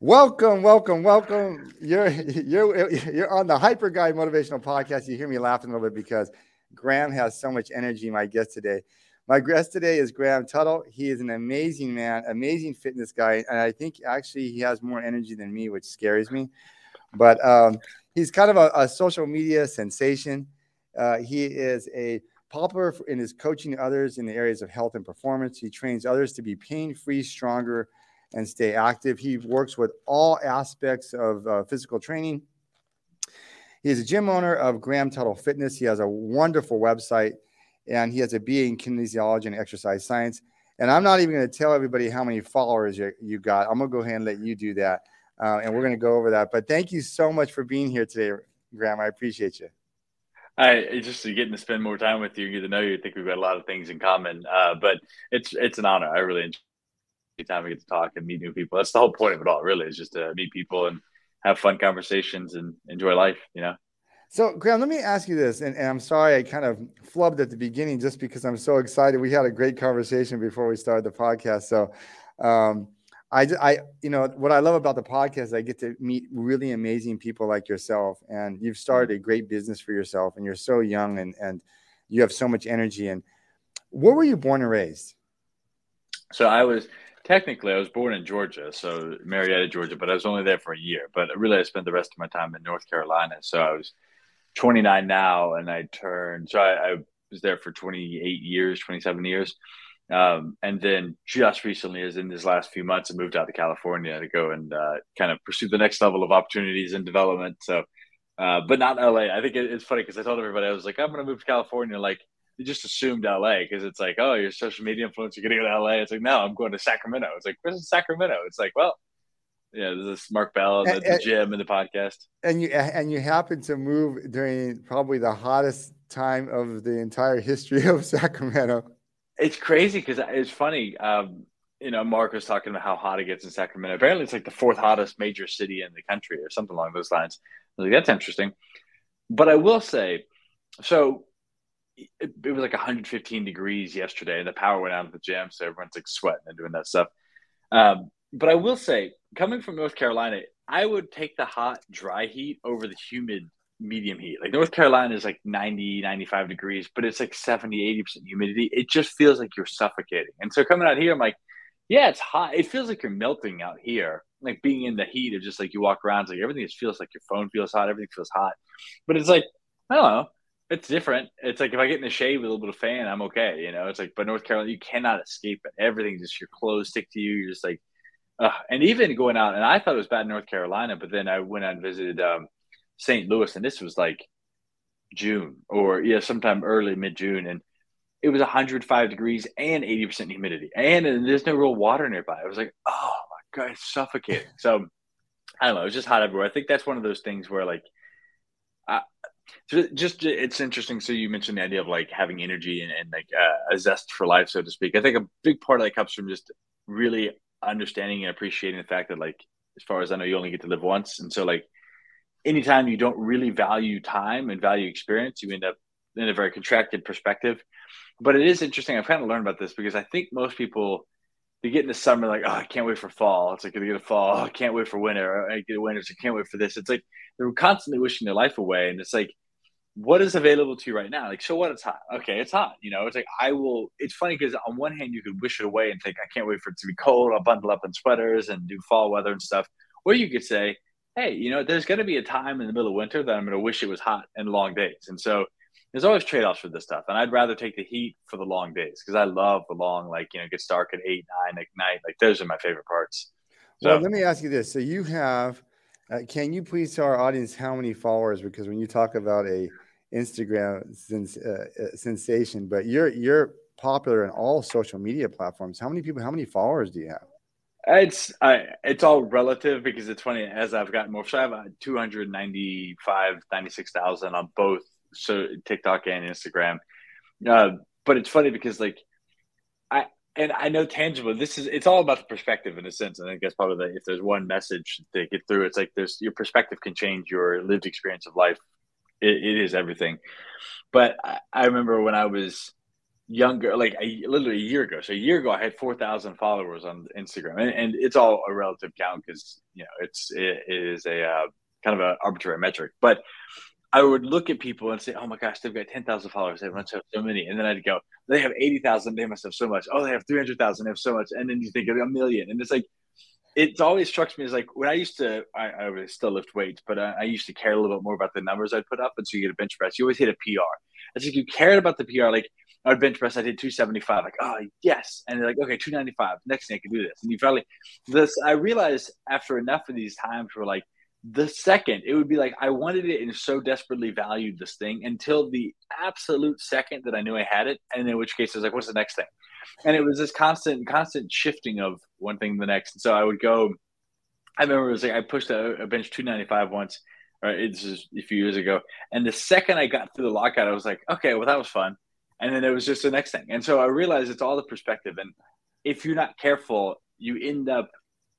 Welcome, welcome, welcome. You're you're you're on the Hyper Guy Motivational Podcast. You hear me laughing a little bit because Graham has so much energy. My guest today, my guest today is Graham Tuttle. He is an amazing man, amazing fitness guy, and I think actually he has more energy than me, which scares me. But um, he's kind of a, a social media sensation. Uh, he is a popular in his coaching others in the areas of health and performance. He trains others to be pain-free, stronger and stay active. He works with all aspects of uh, physical training. He is a gym owner of Graham Tuttle Fitness. He has a wonderful website and he has a BA in kinesiology and exercise science. And I'm not even going to tell everybody how many followers you, you got. I'm going to go ahead and let you do that. Uh, and we're going to go over that. But thank you so much for being here today, Graham. I appreciate you. I just getting to spend more time with you, get to know you. I think we've got a lot of things in common. Uh, but it's it's an honor. I really enjoy time we get to talk and meet new people. That's the whole point of it all, really, is just to meet people and have fun conversations and enjoy life, you know? So, Graham, let me ask you this, and, and, I'm sorry I kind of flubbed at the beginning just because I'm so excited. We had a great conversation before we started the podcast. So, um, I, I, you know, what I love about the podcast, I get to meet really amazing people like yourself, and you've started a great business for yourself, and you're so young, and and you have so much energy. And where were you born and raised? So I was technically I was born in Georgia, so Marietta, Georgia, but I was only there for a year. But really, I spent the rest of my time in North Carolina. So I was 29 now, and I turned. So I, I was there for 28 years, 27 years, um, and then just recently, as in these last few months, I moved out to California to go and uh, kind of pursue the next level of opportunities and development. So, uh, but not LA. I think it, it's funny because I told everybody I was like, I'm going to move to California, like they just assumed LA because it's like, oh, you're a social media influencer, you're going to go to LA. It's like, no, I'm going to Sacramento. It's like, where's Sacramento? It's like, well, yeah, there's this Mark Bell, the, the gym, and the podcast. And you and you happen to move during probably the hottest time of the entire history of Sacramento. It's crazy because it's funny. Um, you know, Mark was talking about how hot it gets in Sacramento. Apparently, it's like the fourth hottest major city in the country, or something along those lines. I was like, that's interesting. But I will say, so it, it, was like 115 degrees yesterday, and the power went out of the gym, so everyone's like sweating and doing that stuff. Um, but I will say, coming from North Carolina, I would take the hot, dry heat over the humid, medium heat. Like North Carolina is like 90, 95 degrees, but it's like 70, 80% humidity. It just feels like you're suffocating. And so coming out here, I'm like, yeah, it's hot. It feels like you're melting out here. Like being in the heat of just like you walk around, it's like everything just feels like your phone feels hot, everything feels hot. But it's like, I don't know it's different. It's like if I get in the shade with a little bit of fan, I'm okay. You know, it's like, but North Carolina, you cannot escape it. Everything just your clothes stick to you. You're just like, uh, and even going out, and I thought it was bad in North Carolina, but then I went out and visited um, St. Louis, and this was like June or yeah, sometime early mid June, and it was 105 degrees and 80% humidity, and, and there's no real water nearby. I was like, oh my god, it's suffocating. so I don't know, it was just hot everywhere. I think that's one of those things where like so just it's interesting. So you mentioned the idea of like having energy and, and like uh, a zest for life, so to speak. I think a big part of that comes from just really understanding and appreciating the fact that like as far as I know, you only get to live once, and so like anytime you don't really value time and value experience, you end up in a very contracted perspective. But it is interesting. I've kind of learned about this because I think most people they get in the summer like, oh, I can't wait for fall. It's like gonna get a fall. Oh, I can't wait for winter. I get a winter. So I can't wait for this. It's like they're constantly wishing their life away, and it's like what is available to you right now? Like, so what? It's hot. Okay, it's hot. You know, it's like I will. It's funny because on one hand, you could wish it away and think, I can't wait for it to be cold. I'll bundle up in sweaters and do fall weather and stuff. Or you could say, hey, you know, there's going to be a time in the middle of winter that I'm going to wish it was hot and long days. And so there's always trade offs for this stuff. And I'd rather take the heat for the long days because I love the long, like, you know, it gets dark at eight, nine at night. Like, those are my favorite parts. So, well, let me ask you this. So you have, uh, can you please tell our audience how many followers? Because when you talk about a, Instagram sens- uh, uh, sensation, but you're you're popular in all social media platforms. How many people? How many followers do you have? It's I, it's all relative because it's funny as I've gotten more. So I have 295, 96,000 on both so TikTok and Instagram. Uh, but it's funny because like I and I know tangible. This is it's all about the perspective in a sense. And I that's probably the, if there's one message to get through, it's like there's your perspective can change your lived experience of life it, it is everything. But I, I remember when I was younger, like a, literally a year ago. So a year ago, I had 4,000 followers on Instagram and, and, it's all a relative count because, you know, it's, it is a uh, kind of an arbitrary metric, but I would look at people and say, "Oh my gosh, they've got ten thousand followers. They must have so many." And then I'd go, "They have eighty thousand. They must have so much. Oh, they have three hundred thousand. They have so much." And then you think of a million, and it's like, it always strikes me as like when I used to, I, I still lift weights, but I, I, used to care a little bit more about the numbers I'd put up. And so you get a bench press, you always hit a PR. It's like you cared about the PR. Like I bench press, I did 275. Like, oh, yes. And they're like, okay, 295. Next thing I can do this. And you finally, this, I realized after enough of these times where like, the second it would be like I wanted it and so desperately valued this thing until the absolute second that I knew I had it, and in which case I was like, "What's the next thing?" And it was this constant, constant shifting of one thing to the next. And so I would go. I remember it was like I pushed a, a bench 295 once, or it's just a few years ago, and the second I got through the lockout, I was like, "Okay, well that was fun," and then it was just the next thing. And so I realized it's all the perspective, and if you're not careful, you end up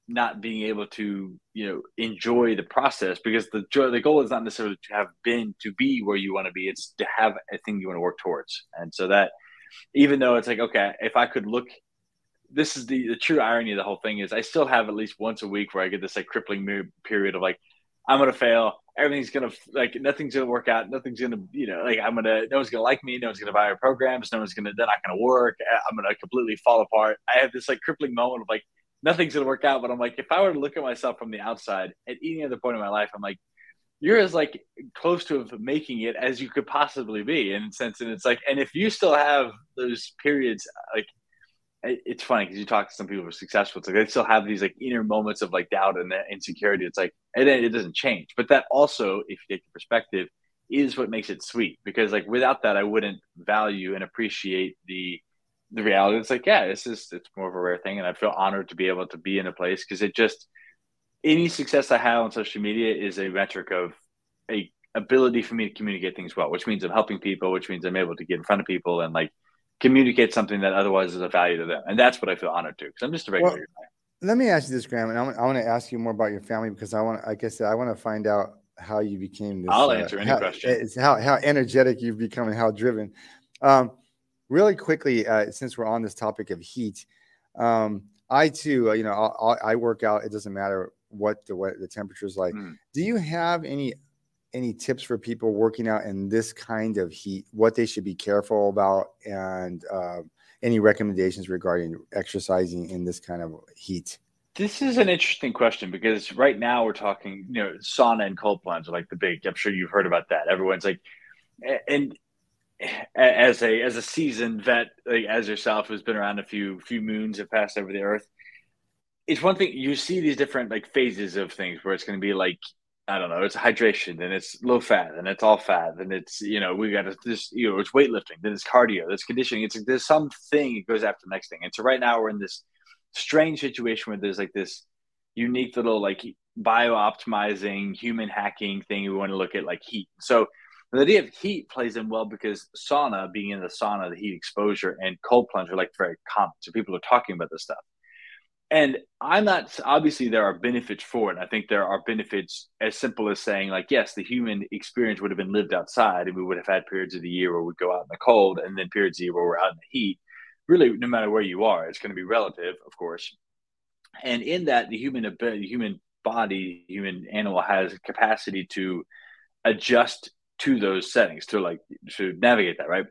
not being able to you know enjoy the process because the joy the goal is not necessarily to have been to be where you want to be it's to have a thing you want to work towards. And so that even though it's like okay if i could look this is the the true irony of the whole thing is i still have at least once a week where i get this like crippling period of like i'm gonna fail everything's gonna like nothing's gonna work out nothing's gonna you know like i'm gonna no one's gonna like me no one's gonna buy our programs no one's gonna they're not gonna work i'm gonna completely fall apart. I have this like crippling moment of like nothing's gonna work out. But I'm like, if I were to look at myself from the outside at any other point in my life, I'm like, you're as like close to making it as you could possibly be in a sense. And it's like, and if you still have those periods, like it's funny because you talk to some people who are successful. It's like they still have these like inner moments of like doubt and insecurity. It's like it, it doesn't change. But that also, if you take the perspective, is what makes it sweet. Because like without that, I wouldn't value and appreciate the the reality it's like yeah it's just it's more of a rare thing and i feel honored to be able to be in a place because it just any success i have on social media is a metric of a ability for me to communicate things well which means i'm helping people which means i'm able to get in front of people and like communicate something that otherwise is a value to them and that's what i feel honored to because i'm just a regular well, guy. let me ask you this graham and i want, I want to ask you more about your family because i want like i said i want to find out how you became this i'll uh, answer any how, question. how, how energetic you've become and how driven. Um, really quickly, uh, since we're on this topic of heat, um, I too, uh, you know, I'll, i work out. It doesn't matter what the what the temperature is like. Mm. Do you have any any tips for people working out in this kind of heat? What they should be careful about, and uh, any recommendations regarding exercising in this kind of heat? This is an interesting question because right now we're talking, you know, sauna and cold plunge are like the big. I'm sure you've heard about that. Everyone's like, and as a as a seasoned vet like as yourself who's been around a few few moons have passed over the earth it's one thing you see these different like phases of things where it's going to be like i don't know it's hydration then it's low fat and it's all fat and it's you know we got this you know it's weightlifting then it's cardio there's conditioning. It's there's something it goes after the next thing. And so right now we're in this strange situation where there's like this unique little like bio optimizing human hacking thing we want to look at like heat. So the idea of heat plays in well because sauna, being in the sauna, the heat exposure, and cold plunge are like very common. So people are talking about this stuff. And I'm not obviously there are benefits for it. I think there are benefits as simple as saying, like, yes, the human experience would have been lived outside, and we would have had periods of the year where we'd go out in the cold, and then periods of the year where we're out in the heat. Really, no matter where you are, it's going to be relative, of course. And in that, the human the human body, human animal has capacity to adjust to those settings to like to navigate that, right?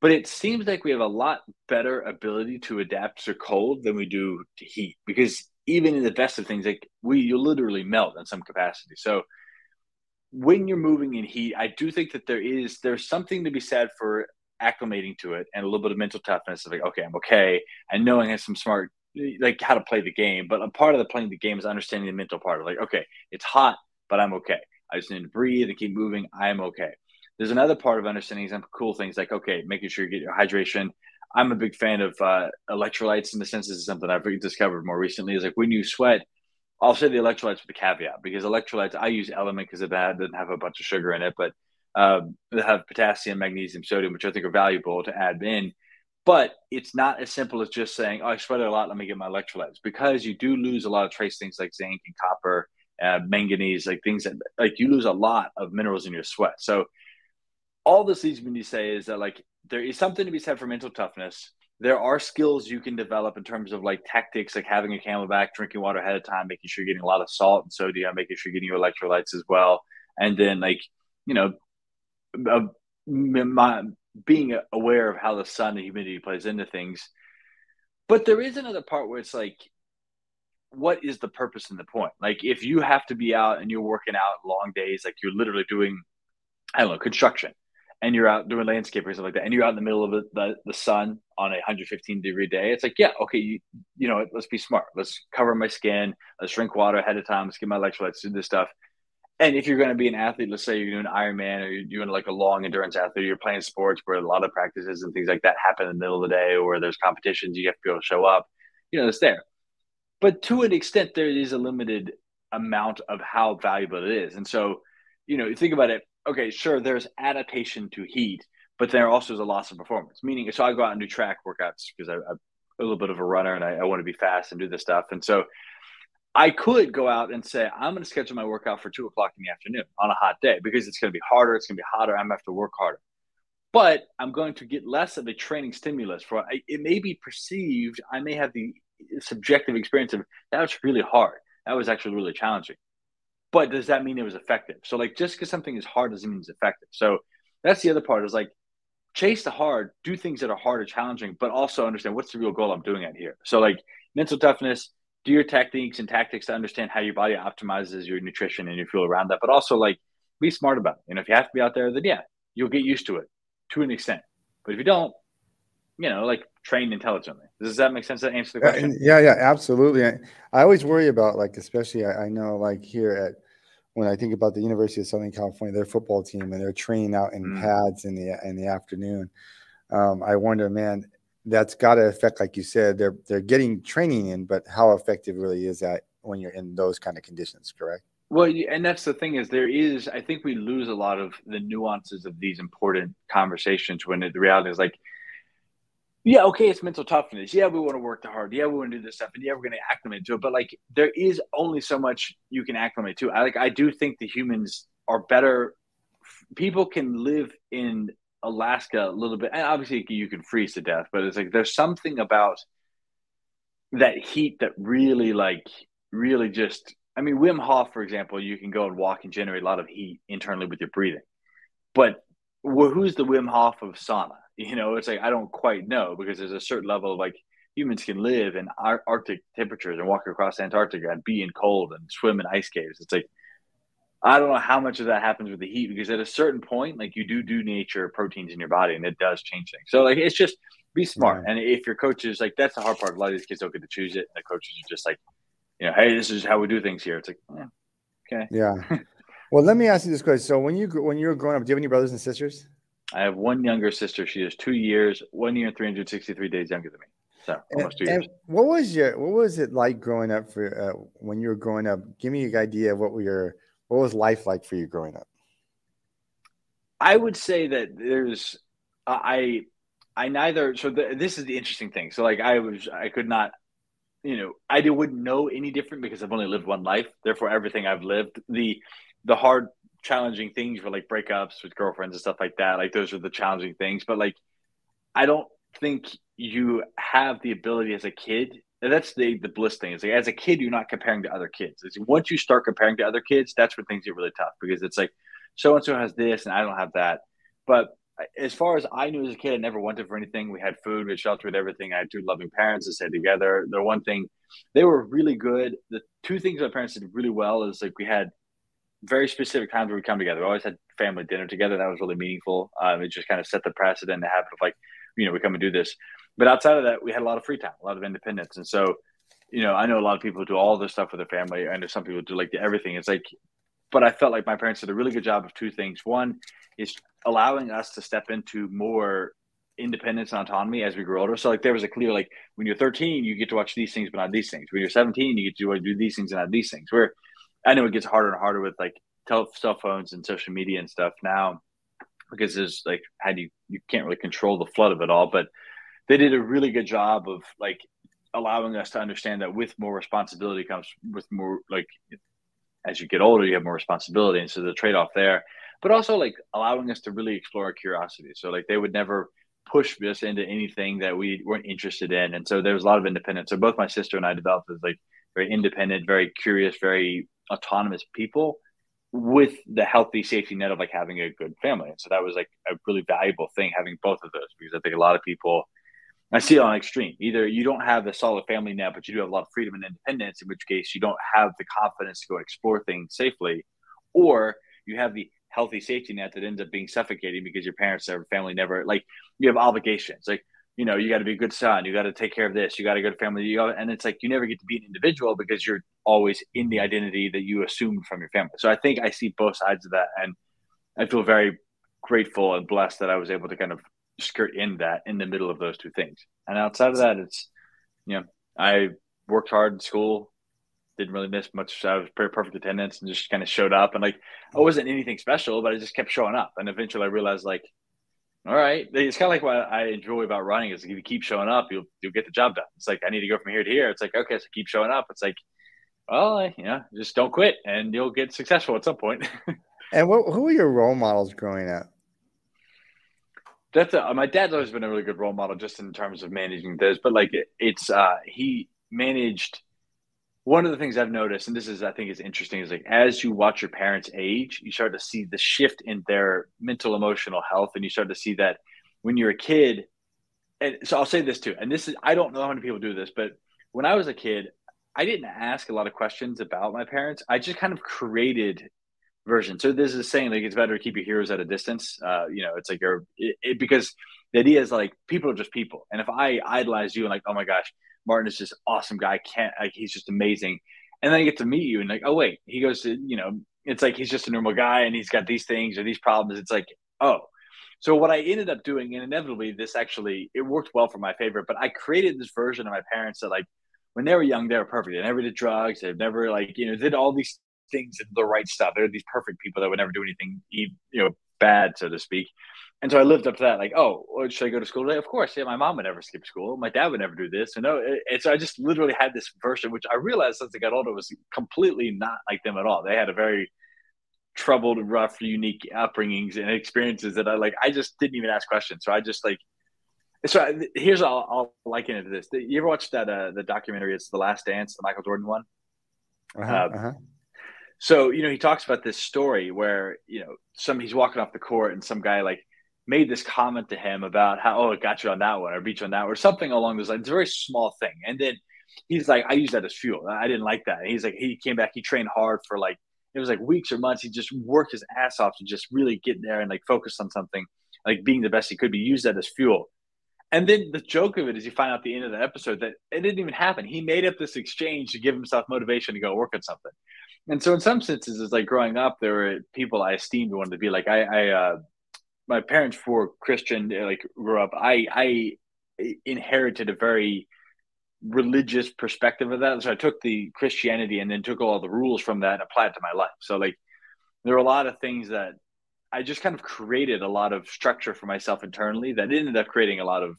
But it seems like we have a lot better ability to adapt to cold than we do to heat because even in the best of things, like we you literally melt in some capacity. So when you're moving in heat, I do think that there is there's something to be said for acclimating to it and a little bit of mental toughness of like, okay, I'm okay, and knowing has some smart like how to play the game. But a part of the playing the game is understanding the mental part of like, okay, it's hot, but I'm okay. I just need to breathe and keep moving. I'm okay. There's another part of understanding some cool things like, okay, making sure you get your hydration. I'm a big fan of uh, electrolytes in the sense this is something I've discovered more recently is like when you sweat, I'll say the electrolytes with a caveat because electrolytes, I use element because it doesn't have a bunch of sugar in it, but um, they have potassium, magnesium, sodium, which I think are valuable to add in. But it's not as simple as just saying, oh, I sweat a lot, let me get my electrolytes because you do lose a lot of trace things like zinc and copper uh, manganese, like things that like you lose a lot of minerals in your sweat. So all this leads me to say is that like there is something to be said for mental toughness. There are skills you can develop in terms of like tactics, like having a CamelBak, drinking water ahead of time, making sure you're getting a lot of salt and sodium, making sure you're getting your electrolytes as well, and then like you know, uh, my, being aware of how the sun and humidity plays into things. But there is another part where it's like, what is the purpose and the point? Like, if you have to be out and you're working out long days, like you're literally doing, I don't know, construction, and you're out doing landscaping or something like that, and you're out in the middle of the, the, the sun on a 115 degree day, it's like, yeah, okay, you, you know, let's be smart. Let's cover my skin. Let's drink water ahead of time. Let's get my electrolytes, do this stuff. And if you're going to be an athlete, let's say you're doing Ironman or you're doing like a long endurance athlete, you're playing sports where a lot of practices and things like that happen in the middle of the day, or there's competitions, you have to be able to show up. You know, it's there. But to an extent, there is a limited amount of how valuable it is. And so, you know, you think about it. Okay, sure, there's adaptation to heat, but there also is a loss of performance. Meaning, so I go out and do track workouts because I'm a little bit of a runner and I, I want to be fast and do this stuff. And so I could go out and say, I'm going to schedule my workout for two o'clock in the afternoon on a hot day because it's going to be harder. It's going to be hotter. I'm going to have to work harder. But I'm going to get less of a training stimulus for it. May be perceived, I may have the subjective experience of that was really hard. That was actually really challenging. But does that mean it was effective? So, like, just because something is hard doesn't mean it's effective. So, that's the other part is like, chase the hard, do things that are hard or challenging, but also understand what's the real goal I'm doing at here. So, like, mental toughness, do your techniques and tactics to understand how your body optimizes your nutrition and your fuel around that, but also like be smart about it. And if you have to be out there, then yeah, you'll get used to it to an extent. But if you don't, you know, like trained intelligently. Does that make sense? To answer the question? Yeah, yeah, absolutely. I, I always worry about like, especially I, I, know like here at when I think about the University of Southern California, their football team and they're training out in mm. pads in the in the afternoon. Um, I wonder, man, that's got to affect, like you said, they're they're getting training in, but how effective really is that when you're in those kind of conditions? Correct. Well, and that's the thing is there is. I think we lose a lot of the nuances of these important conversations when the reality is like, yeah, okay, it's mental toughness. Yeah, we want to work the hard. Yeah, we want to do this stuff, and yeah, we're going to acclimate to it. But like, there is only so much you can acclimate to. I like. I do think the humans are better. People can live in Alaska a little bit. And obviously, you can freeze to death, but it's like there's something about that heat that really, like, really just. I mean, Wim Hof, for example, you can go and walk and generate a lot of heat internally with your breathing. But who's the Wim Hof of sauna? You know, it's like I don't quite know because there's a certain level of like humans can live in Arctic temperatures and walk across Antarctica and be in cold and swim in ice caves. It's like I don't know how much of that happens with the heat because at a certain point, like you do denature proteins in your body and it does change things. So like it's just be smart. Yeah. And if your coach is like, that's the hard part. A lot of these kids don't get to choose it. And the coaches are just like, you know, hey, this is how we do things here. It's like, yeah, okay. Yeah. well, let me ask you this question. So when you when you were growing up, do you have any brothers and sisters? I have one younger sister. She is two years, one year and 363 days younger than me. So almost two years. what was your what was it like growing up for uh, when you were growing up? Give me an idea of what were your what was life like for you growing up? I would say that there's I I neither so the, this is the interesting thing. So like I was I could not you know I wouldn't know any different because I've only lived one life. Therefore, everything I've lived the the hard challenging things were like breakups with girlfriends and stuff like that. Like those are the challenging things. But like I don't think you have the ability as a kid that's the the bliss thing. Is like as a kid, you're not comparing to other kids. It's once you start comparing to other kids, that's where things get really tough because it's like so and so has this and I don't have that. But as far as I knew as a kid, I never wanted for anything. We had food, we had shelter, with everything. I had two loving parents that stayed together. The one thing they were really good. The two things my parents did really well is like we had very specific times where we come together. We always had family dinner together. That was really meaningful. Um, it just kind of set the precedent, the habit of like, you know, we come and do this. But outside of that, we had a lot of free time, a lot of independence. And so, you know, I know a lot of people do all this stuff with their family. I know some people do like everything. It's like, but I felt like my parents did a really good job of two things. One is allowing us to step into more independence and autonomy as we grow older. So like there was a clear like when you're 13, you get to watch these things but not these things. When you're 17, you get to do these things and not these things. Where I know it gets harder and harder with like tel- cell phones and social media and stuff now because there's like how do you you can't really control the flood of it all, but they did a really good job of like allowing us to understand that with more responsibility comes with more like as you get older you have more responsibility and so the trade-off there but also like allowing us to really explore our curiosity so like they would never push us into anything that we weren't interested in. And so there was a lot of independence. So both my sister and I developed as like very independent, very curious, very autonomous people with the healthy safety net of like having a good family. And so that was like a really valuable thing having both of those because I think a lot of people I see it on extreme. Either you don't have a solid family net, but you do have a lot of freedom and independence, in which case you don't have the confidence to go explore things safely, or you have the healthy safety net that ends up being suffocating because your parents or family never like you have obligations like you know you got to be a good son you got to take care of this you got to go to family you and it's like you never get to be an individual because you're always in the identity that you assumed from your family so i think i see both sides of that and i feel very grateful and blessed that i was able to kind of skirt in that in the middle of those two things and outside of that it's you know i worked hard in school didn't really miss much. I was pretty perfect attendance and just kind of showed up. And like, I wasn't anything special, but I just kept showing up. And eventually I realized like, all right, it's kind of like what I enjoy about running is if you keep showing up, you'll, you'll get the job done. It's like, I need to go from here to here. It's like, okay, so keep showing up. It's like, well, you know, just don't quit and you'll get successful at some point. and what, who were your role models growing up? That's a, my dad's always been a really good role model just in terms of managing this, but like it, it's, uh, he managed one of the things I've noticed, and this is I think is interesting, is like as you watch your parents age, you start to see the shift in their mental emotional health, and you start to see that when you're a kid. And so I'll say this too, and this is I don't know how many people do this, but when I was a kid, I didn't ask a lot of questions about my parents. I just kind of created versions. So this is saying like it's better to keep your heroes at a distance. Uh, you know, it's like you're it, it, because the idea is like people are just people, and if I idolize you and like oh my gosh Martin is just awesome guy. Can't like he's just amazing. And then I get to meet you and like, oh wait, he goes to you know, it's like he's just a normal guy and he's got these things or these problems. It's like, oh. So what I ended up doing, and inevitably this actually it worked well for my favorite, but I created this version of my parents that like when they were young, they were perfect. They never did drugs. They never like, you know, did all these things, and the right stuff. They're these perfect people that would never do anything, you know, bad, so to speak. And so I lived up to that, like, oh, should I go to school today? Of course. Yeah, my mom would never skip school. My dad would never do this. And, no, and so I just literally had this version, which I realized since I got older was completely not like them at all. They had a very troubled, rough, unique upbringings and experiences that I like. I just didn't even ask questions. So I just like, so I, here's I'll, I'll liken it to this. You ever watch that uh, the documentary? It's The Last Dance, the Michael Jordan one. Uh-huh, uh, uh-huh. So you know he talks about this story where you know some he's walking off the court and some guy like made this comment to him about how oh it got you on that one or beat you on that or something along those lines. It's a very small thing, and then he's like, I use that as fuel. I didn't like that. And he's like, he came back, he trained hard for like it was like weeks or months. He just worked his ass off to just really get there and like focus on something, like being the best he could be. Use that as fuel. And then the joke of it is you find out at the end of the episode that it didn't even happen. He made up this exchange to give himself motivation to go work on something. And so in some senses, it's like growing up, there were people I esteemed who wanted to be like I, I uh, my parents were Christian, like grew up. I I inherited a very religious perspective of that. So I took the Christianity and then took all the rules from that and applied it to my life. So like there were a lot of things that I just kind of created a lot of structure for myself internally that ended up creating a lot of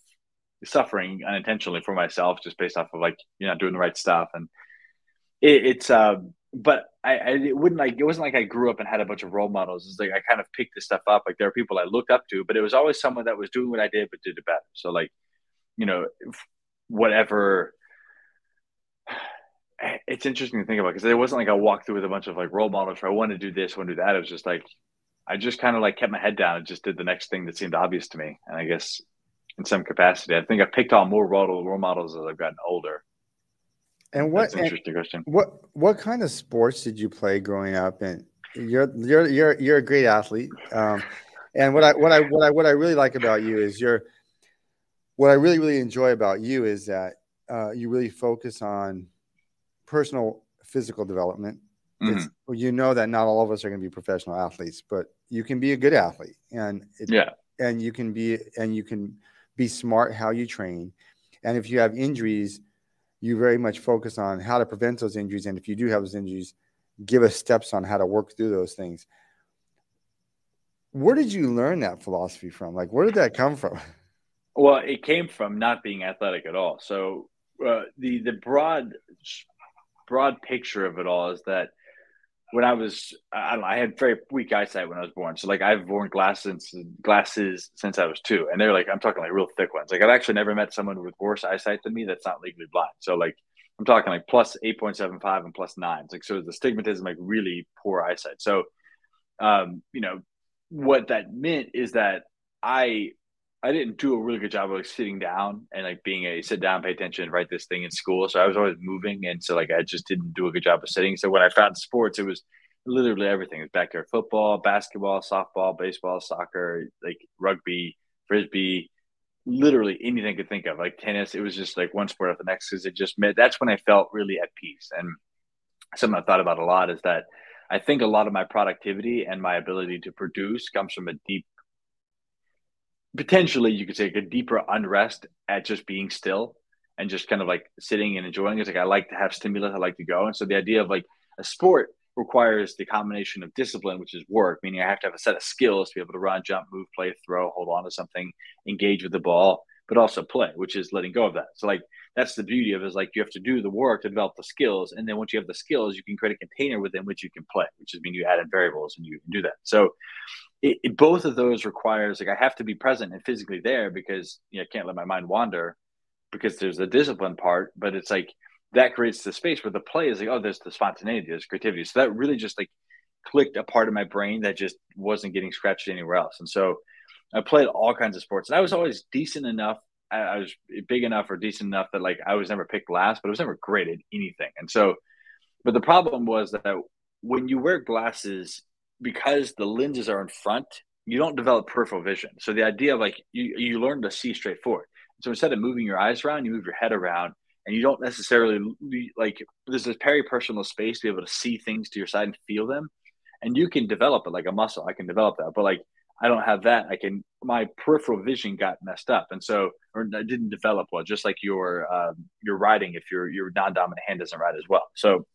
suffering unintentionally for myself just based off of like you know doing the right stuff and it, it's uh but I, I it wouldn't like it wasn't like I grew up and had a bunch of role models. It's like I kind of picked this stuff up. Like there are people I looked up to, but it was always someone that was doing what I did but did it better. So like, you know, whatever. It's interesting to think about because it wasn't like I walked through with a bunch of like role models where I want to do this, want to do that. It was just like I just kind of like kept my head down and just did the next thing that seemed obvious to me. And I guess in some capacity, I think I picked on more role models as I've gotten older. And what That's interesting question? What what kind of sports did you play growing up? And you're you're you're you're a great athlete. Um, and what I what I what I what I really like about you is you're what I really really enjoy about you is that uh, you really focus on personal physical development. Mm-hmm. You know that not all of us are going to be professional athletes, but you can be a good athlete, and it, yeah, and you can be and you can be smart how you train. And if you have injuries, you very much focus on how to prevent those injuries. And if you do have those injuries, give us steps on how to work through those things. Where did you learn that philosophy from? Like, where did that come from? Well, it came from not being athletic at all. So uh, the the broad broad picture of it all is that when I was, I don't know, I had very weak eyesight when I was born. So like I've worn glasses, glasses since I was two, and they're like I'm talking like real thick ones. Like I've actually never met someone with worse eyesight than me that's not legally blind. So like I'm talking like plus eight point seven five and plus nines. Like so the stigmatism like really poor eyesight. So, um, you know, what that meant is that I I didn't do a really good job of like sitting down and like being a sit down, pay attention, write this thing in school. So I was always moving, and so like I just didn't do a good job of sitting. So when I found sports, it was literally everything. It was backyard football, basketball, softball, baseball, soccer, like rugby, frisbee, literally anything I could think of, like tennis. It was just like one sport after the next because it just made. That's when I felt really at peace. And something I thought about a lot is that I think a lot of my productivity and my ability to produce comes from a deep potentially you could take a deeper unrest at just being still and just kind of like sitting and enjoying it. It's like I like to have stimulus, I like to go. And so the idea of like a sport requires the combination of discipline, which is work, meaning I have to have a set of skills to be able to run, jump, move, play, throw, hold on to something, engage with the ball, but also play, which is letting go of that. So like that's the beauty of it is like you have to do the work to develop the skills. And then once you have the skills, you can create a container within which you can play, which is mean you add in variables and you can do that. So it, it, both of those requires like I have to be present and physically there because you know, I can't let my mind wander because there's the discipline part, but it's like that creates the space where the play is like, oh, there's the spontaneity, there's creativity. So that really just like clicked a part of my brain that just wasn't getting scratched anywhere else. And so I played all kinds of sports and I was always decent enough. I, I was big enough or decent enough that like I was never picked last, but I was never great at anything. And so, but the problem was that when you wear glasses because the lenses are in front, you don't develop peripheral vision. So the idea of like you, you learn to see straight forward. So instead of moving your eyes around, you move your head around and you don't necessarily like there's this peripersonal space to be able to see things to your side and feel them. And you can develop it like a muscle. I can develop that. But like I don't have that. I can my peripheral vision got messed up. And so or I didn't develop well, just like your um, your writing if your your non-dominant hand doesn't write as well. So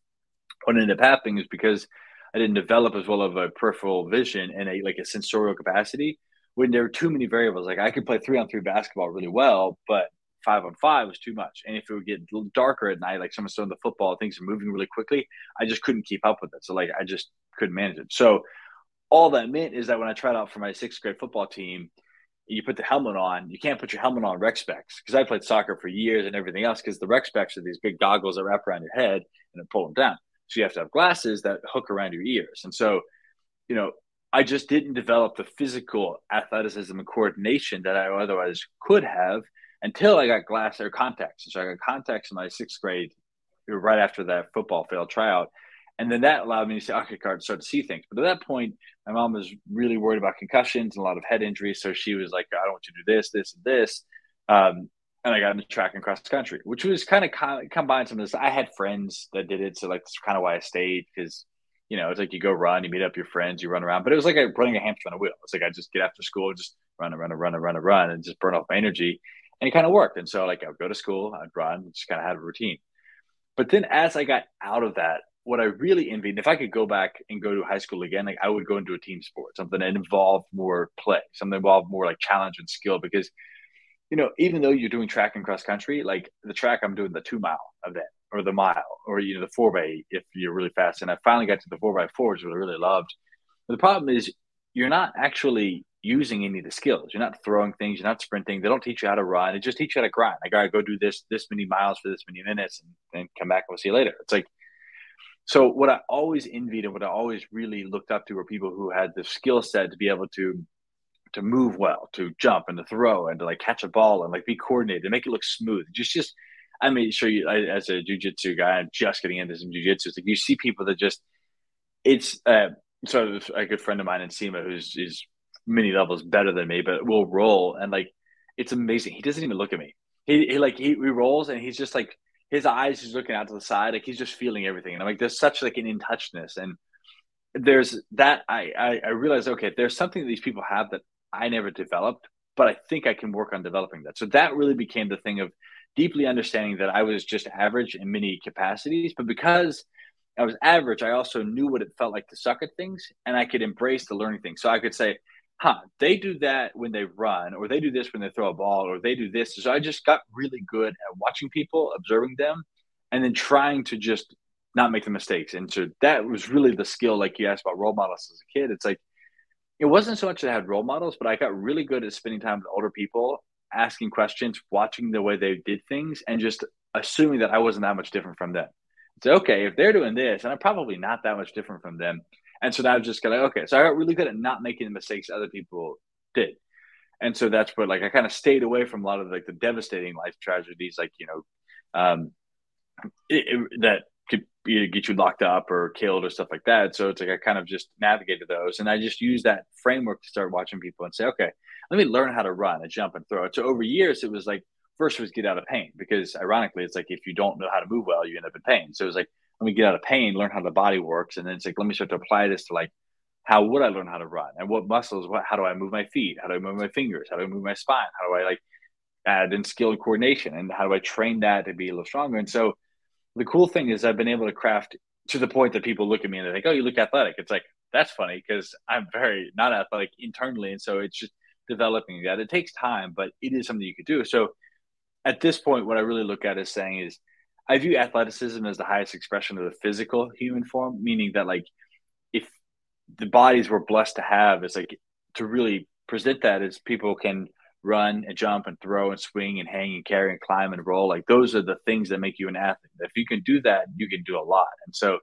what ended up happening is because I didn't develop as well of a peripheral vision and a like a sensorial capacity. When there were too many variables, like I could play three on three basketball really well, but five on five was too much. And if it would get darker at night, like someone's throwing the football, things are moving really quickly, I just couldn't keep up with it. So like I just couldn't manage it. So all that meant is that when I tried out for my sixth grade football team, you put the helmet on, you can't put your helmet on rec specs because I played soccer for years and everything else because the rec specs are these big goggles that wrap around your head and then pull them down. So you have to have glasses that hook around your ears. And so, you know, I just didn't develop the physical athleticism and coordination that I otherwise could have until I got glass or contacts. So I got contacts in my sixth grade, right after that football failed tryout. And then that allowed me to say, okay, card, start to see things. But at that point, my mom was really worried about concussions and a lot of head injuries. So she was like, I don't want you to do this, this, and this. Um, and I got into track and cross country, which was kind of combined some of this. I had friends that did it, so like that's kind of why I stayed because you know it's like you go run, you meet up your friends, you run around, but it was like running a hamster on a wheel. It's like I just get after school, just run and run and run and run and run, and just burn off my energy, and it kind of worked. And so like I would go to school, I'd run, just kind of had a routine. But then as I got out of that, what I really envied, if I could go back and go to high school again, like I would go into a team sport, something that involved more play, something involved more like challenge and skill, because you know, even though you're doing track and cross country, like the track, I'm doing the two mile event or the mile or, you know, the four by if you're really fast. And I finally got to the four by four, which I really loved. But the problem is you're not actually using any of the skills. You're not throwing things. You're not sprinting. They don't teach you how to run. They just teach you how to grind. I got to go do this, this many miles for this many minutes and then come back and we'll see you later. It's like, so what I always envied and what I always really looked up to were people who had the skill set to be able to to move well, to jump and to throw and to like catch a ball and like be coordinated and make it look smooth. Just, just, I mean, sure you I, as a jujitsu guy, I'm just getting into some jujitsu. It's like you see people that just, it's, uh, so a good friend of mine in SEMA who's is many levels better than me, but will roll and like, it's amazing. He doesn't even look at me. He, he like, he, he rolls and he's just like, his eyes he's looking out to the side. Like he's just feeling everything. And I'm like, there's such like an in touchness. And there's that I, I, I realize, okay, there's something that these people have that I never developed, but I think I can work on developing that. So that really became the thing of deeply understanding that I was just average in many capacities, but because I was average, I also knew what it felt like to suck at things and I could embrace the learning things. So I could say, huh, they do that when they run, or they do this when they throw a ball, or they do this. So I just got really good at watching people, observing them, and then trying to just not make the mistakes. And so that was really the skill, like you asked about role models as a kid. It's like it wasn't so much that I had role models, but I got really good at spending time with older people, asking questions, watching the way they did things, and just assuming that I wasn't that much different from them. So okay, if they're doing this, and I'm probably not that much different from them. And so that was just kind of okay. So I got really good at not making the mistakes other people did. And so that's what like I kind of stayed away from a lot of like the devastating life tragedies, like you know, um, it, it, that could get you locked up or killed or stuff like that. So it's like I kind of just navigated those, and I just used that framework to start watching people and say, okay, let me learn how to run and jump and throw. So over years, it was like first was get out of pain because ironically, it's like if you don't know how to move well, you end up in pain. So it was like let me get out of pain, learn how the body works, and then it's like let me start to apply this to like how would I learn how to run and what muscles? What how do I move my feet? How do I move my fingers? How do I move my spine? How do I like add in skill and coordination? And how do I train that to be a little stronger? And so the cool thing is I've been able to craft to the point that people look at me and they think, "Oh, you look athletic." It's like that's funny because I'm very not athletic internally, and so it's just developing that. It takes time, but it is something you could do. So at this point, what I really look at is saying is I view athleticism as the highest expression of the physical human form, meaning that like if the bodies we're blessed to have is like to really present that as people can run and jump and throw and swing and hang and carry and climb and roll. Like those are the things that make you an athlete. If you can do that, you can do a lot. And so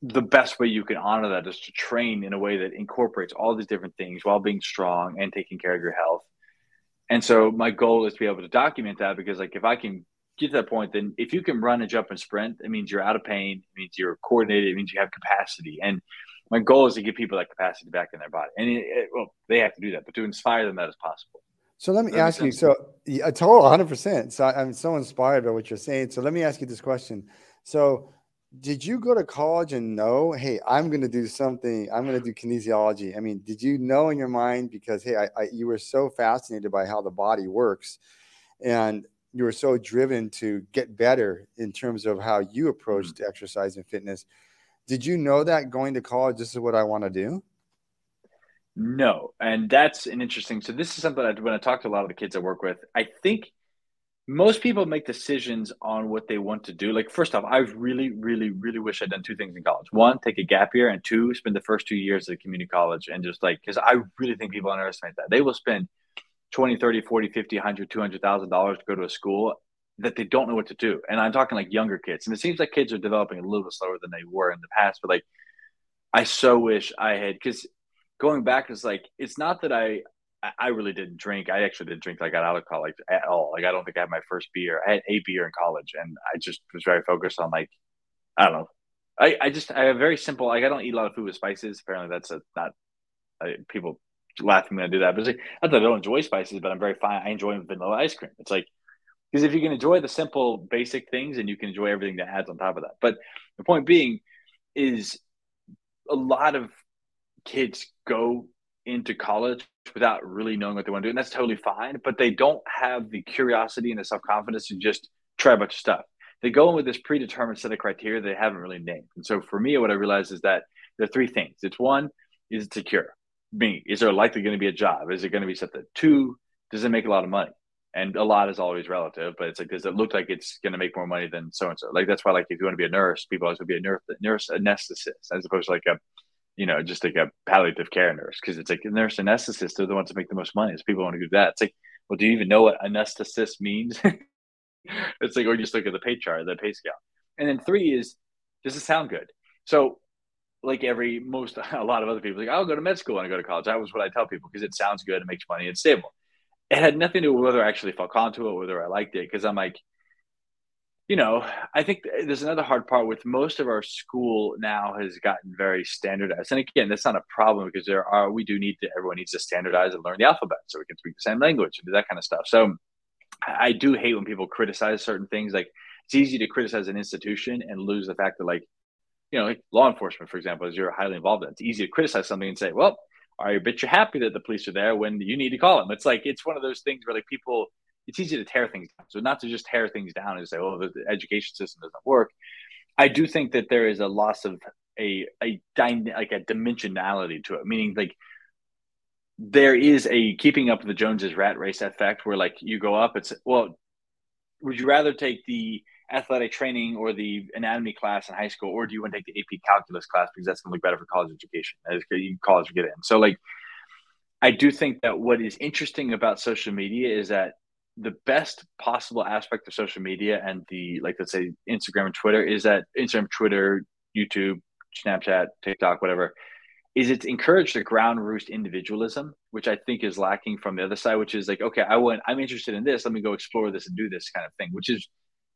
the best way you can honor that is to train in a way that incorporates all these different things while being strong and taking care of your health. And so my goal is to be able to document that because like if I can get to that point, then if you can run and jump and sprint, it means you're out of pain, it means you're coordinated, it means you have capacity. And my goal is to give people that capacity back in their body. And it, it, well, they have to do that, but to inspire them that is possible. So let me ask you. So a total 100. percent So I'm so inspired by what you're saying. So let me ask you this question. So did you go to college and know, hey, I'm going to do something. I'm going to do kinesiology. I mean, did you know in your mind because hey, I, I, you were so fascinated by how the body works, and you were so driven to get better in terms of how you approached mm-hmm. exercise and fitness did you know that going to college, this is what I want to do? No. And that's an interesting. So, this is something I, when I talk to a lot of the kids I work with, I think most people make decisions on what they want to do. Like, first off, I really, really, really wish I'd done two things in college. One, take a gap year, and two, spend the first two years at community college and just like, because I really think people underestimate that. They will spend 20, 30, 40, 50, 100, 200,000 dollars to go to a school that they don't know what to do. And I'm talking like younger kids. And it seems like kids are developing a little bit slower than they were in the past. But like, I so wish I had, because going back is like, it's not that I, I really didn't drink. I actually didn't drink like out of college at all. Like I don't think I had my first beer. I had a beer in college, and I just was very focused on like I don't know. I, I just I have very simple. Like I don't eat a lot of food with spices. Apparently that's a not I, people laugh at me when I do that. But it's like not that I don't enjoy spices, but I'm very fine. I enjoy vanilla ice cream. It's like because if you can enjoy the simple, basic things, and you can enjoy everything that adds on top of that. But the point being is a lot of kids go into college without really knowing what they want to do, and that's totally fine. But they don't have the curiosity and the self confidence to just try a bunch of stuff. They go in with this predetermined set of criteria they haven't really named. And so for me, what I realized is that there are three things. It's one, is secure? Me, is there likely going to be a job? Is it going to be something? Two, does it make a lot of money? and a lot is always relative, but it's like, does it look like it's going to make more money than so and so? Like, that's why, like, if you want to be a nurse, people always would be a nurse, nurse anesthetist, as opposed to like a, you know, just like a palliative care nurse. Cause it's like a nurse anesthetist are the ones that make the most money. So people want to do that. It's like, well, do you even know what anesthetist means? it's like, or just look at the pay chart, the pay scale. And then three is, does it sound good? So, like every most a lot of other people, like I'll go to med school when I go to college. That was what I tell people because it sounds good, it makes money, it's stable it had nothing to do with whether I actually felt it, or whether I liked it. Because I'm like, you know, I think there's another hard part with most of our school now has gotten very standardized. And again, that's not a problem because there are we do need to everyone needs to standardize and learn the alphabet so we can speak the same language and do that kind of stuff. So I do hate when people criticize certain things. Like it's easy to criticize an institution and lose the fact that like, you know, law enforcement, for example, as you're highly involved in, it's easy to criticize something and say, well, are you but you're happy that the police are there when you need to call them. It's like it's one of those things where like people it's easy to tear things down. So not to just tear things down and say, oh, the education system doesn't work. I do think that there is a loss of a a like a dimensionality to it, meaning like there is a keeping up with the Joneses rat race effect where like you go up, it's well, would you rather take the athletic training or the anatomy class in high school, or do you want to take the AP calculus class because that's going to look better for college education as college get in? So, like, I do think that what is interesting about social media is that the best possible aspect of social media and the like, let's say Instagram and Twitter is that Instagram, Twitter, YouTube, Snapchat, TikTok, whatever, is it's encouraged the ground roost individualism, which I think is lacking from the other side, which is like, okay, I want, I'm interested in this. Let me go explore this and do this kind of thing, which is,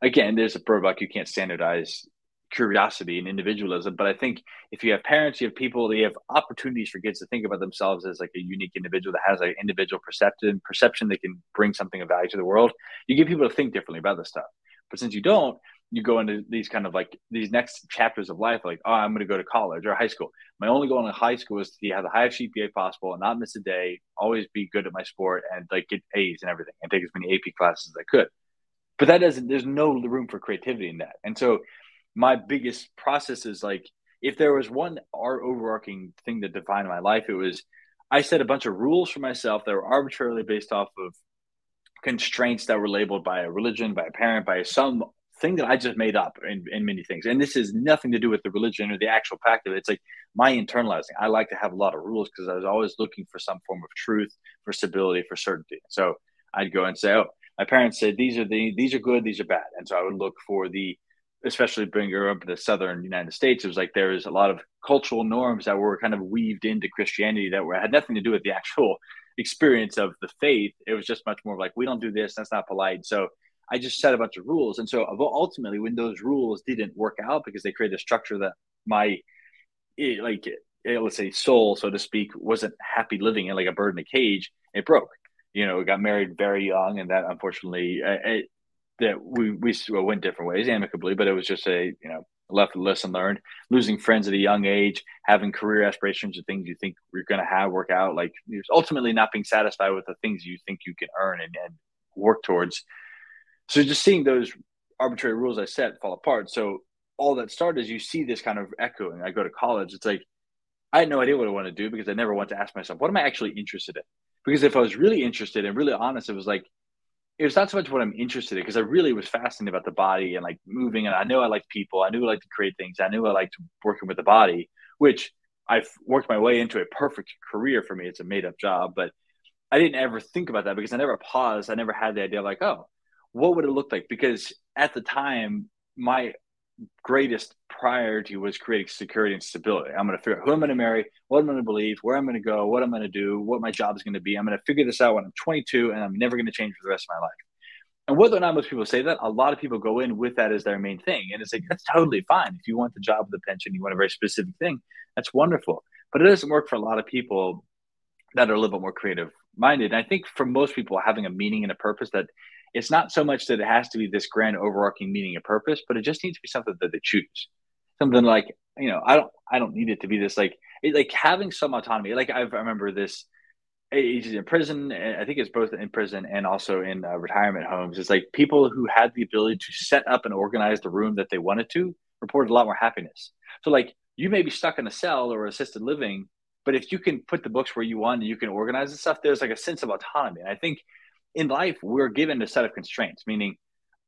again, there's a pro you can't standardize curiosity and individualism. But I think if you have parents, you have people, they have opportunities for kids to think about themselves as like a unique individual that has an individual perception, perception that can bring something of value to the world. You get people to think differently about this stuff. But since you don't, you go into these kind of like these next chapters of life, like, oh, I'm going to go to college or high school. My only goal in high school is to have the highest GPA possible and not miss a day, always be good at my sport and like get A's and everything and take as many AP classes as I could. But that doesn't, there's no room for creativity in that. And so my biggest process is like, if there was one our overarching thing that defined my life, it was I set a bunch of rules for myself that were arbitrarily based off of constraints that were labeled by a religion, by a parent, by some thing that I just made up in, in many things. And this is nothing to do with the religion or the actual fact of it. It's like my internalizing. I like to have a lot of rules because I was always looking for some form of truth, for stability, for certainty. So I'd go and say, oh, my parents said these are the these are good, these are bad. And so I would look for the especially her up the southern United States, it was like there is a lot of cultural norms that were kind of weaved into Christianity that were had nothing to do with the actual experience of the faith. It was just much more like we don't do this, that's not polite. So I just set a bunch of rules. And so ultimately, when those rules didn't work out because they created a structure that my, eh, like, eh, let's say, soul, so to speak, wasn't happy living in like a bird in a cage, it broke. You know, got married very young, and that unfortunately, uh, it, that we we went different ways amicably, but it was just a you know left lesson learned. Losing friends at a young age, having career aspirations or things you think you're going to have work out, like ultimately not being satisfied with the things you think you can earn and, and work towards so just seeing those arbitrary rules I set fall apart. So all that started is you see this kind of echoing. I go to college, it's like I had no idea what I want to do because I never want to ask myself, what am I actually interested in? Because if I was really interested and really honest, it was like it was not so much what I'm interested in because I really was fascinated about the body and like moving. And I knew I liked people. I knew I liked to create things. I knew I liked working with the body, which I've worked my way into a perfect career for me. It's a made up job, but I didn't ever think about that because I never paused. I never had the idea of like, oh, what would it look like? Because at the time, my greatest priority was creating security and stability. I'm going to figure out who I'm going to marry, what I'm going to believe, where I'm going to go, what I'm going to do, what my job is going to be. I'm going to figure this out when I'm 22 and I'm never going to change for the rest of my life. And whether or not most people say that, a lot of people go in with that as their main thing. And it's like, that's totally fine. If you want the job, the pension, you want a very specific thing, that's wonderful. But it doesn't work for a lot of people that are a little bit more creative minded. And I think for most people, having a meaning and a purpose that it's not so much that it has to be this grand overarching meaning and purpose, but it just needs to be something that they choose. Something like, you know, I don't I don't need it to be this like it, like having some autonomy. Like I've, I remember this he's in prison. I think it's both in prison and also in uh, retirement homes. It's like people who had the ability to set up and organize the room that they wanted to reported a lot more happiness. So like you may be stuck in a cell or assisted living, but if you can put the books where you want and you can organize the stuff, there's like a sense of autonomy. And I think in life we're given a set of constraints meaning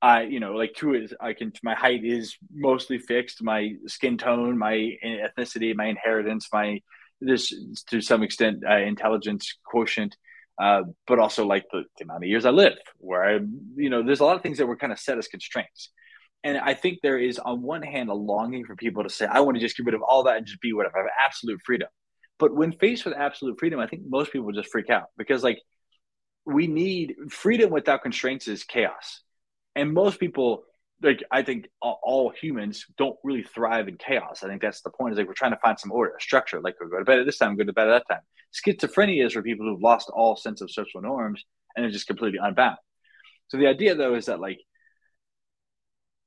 i you know like two is i can my height is mostly fixed my skin tone my ethnicity my inheritance my this to some extent uh, intelligence quotient uh, but also like the, the, amount of years i live where i you know there's a lot of things that were kind of set as constraints. And i think there is on one hand a longing for people to say i want to just get rid of all that and just be whatever i have absolute freedom. But when faced with absolute freedom i think most people just freak out because like we need freedom without constraints is chaos. And most people, like I think all, all, humans don't really thrive in chaos. I think that's the point. Is like we're trying to find some order, structure. Like we go to bed at this time, go to bed at that time. Schizophrenia is for people who've lost all sense of social norms and are just completely unbound. So the idea though is that like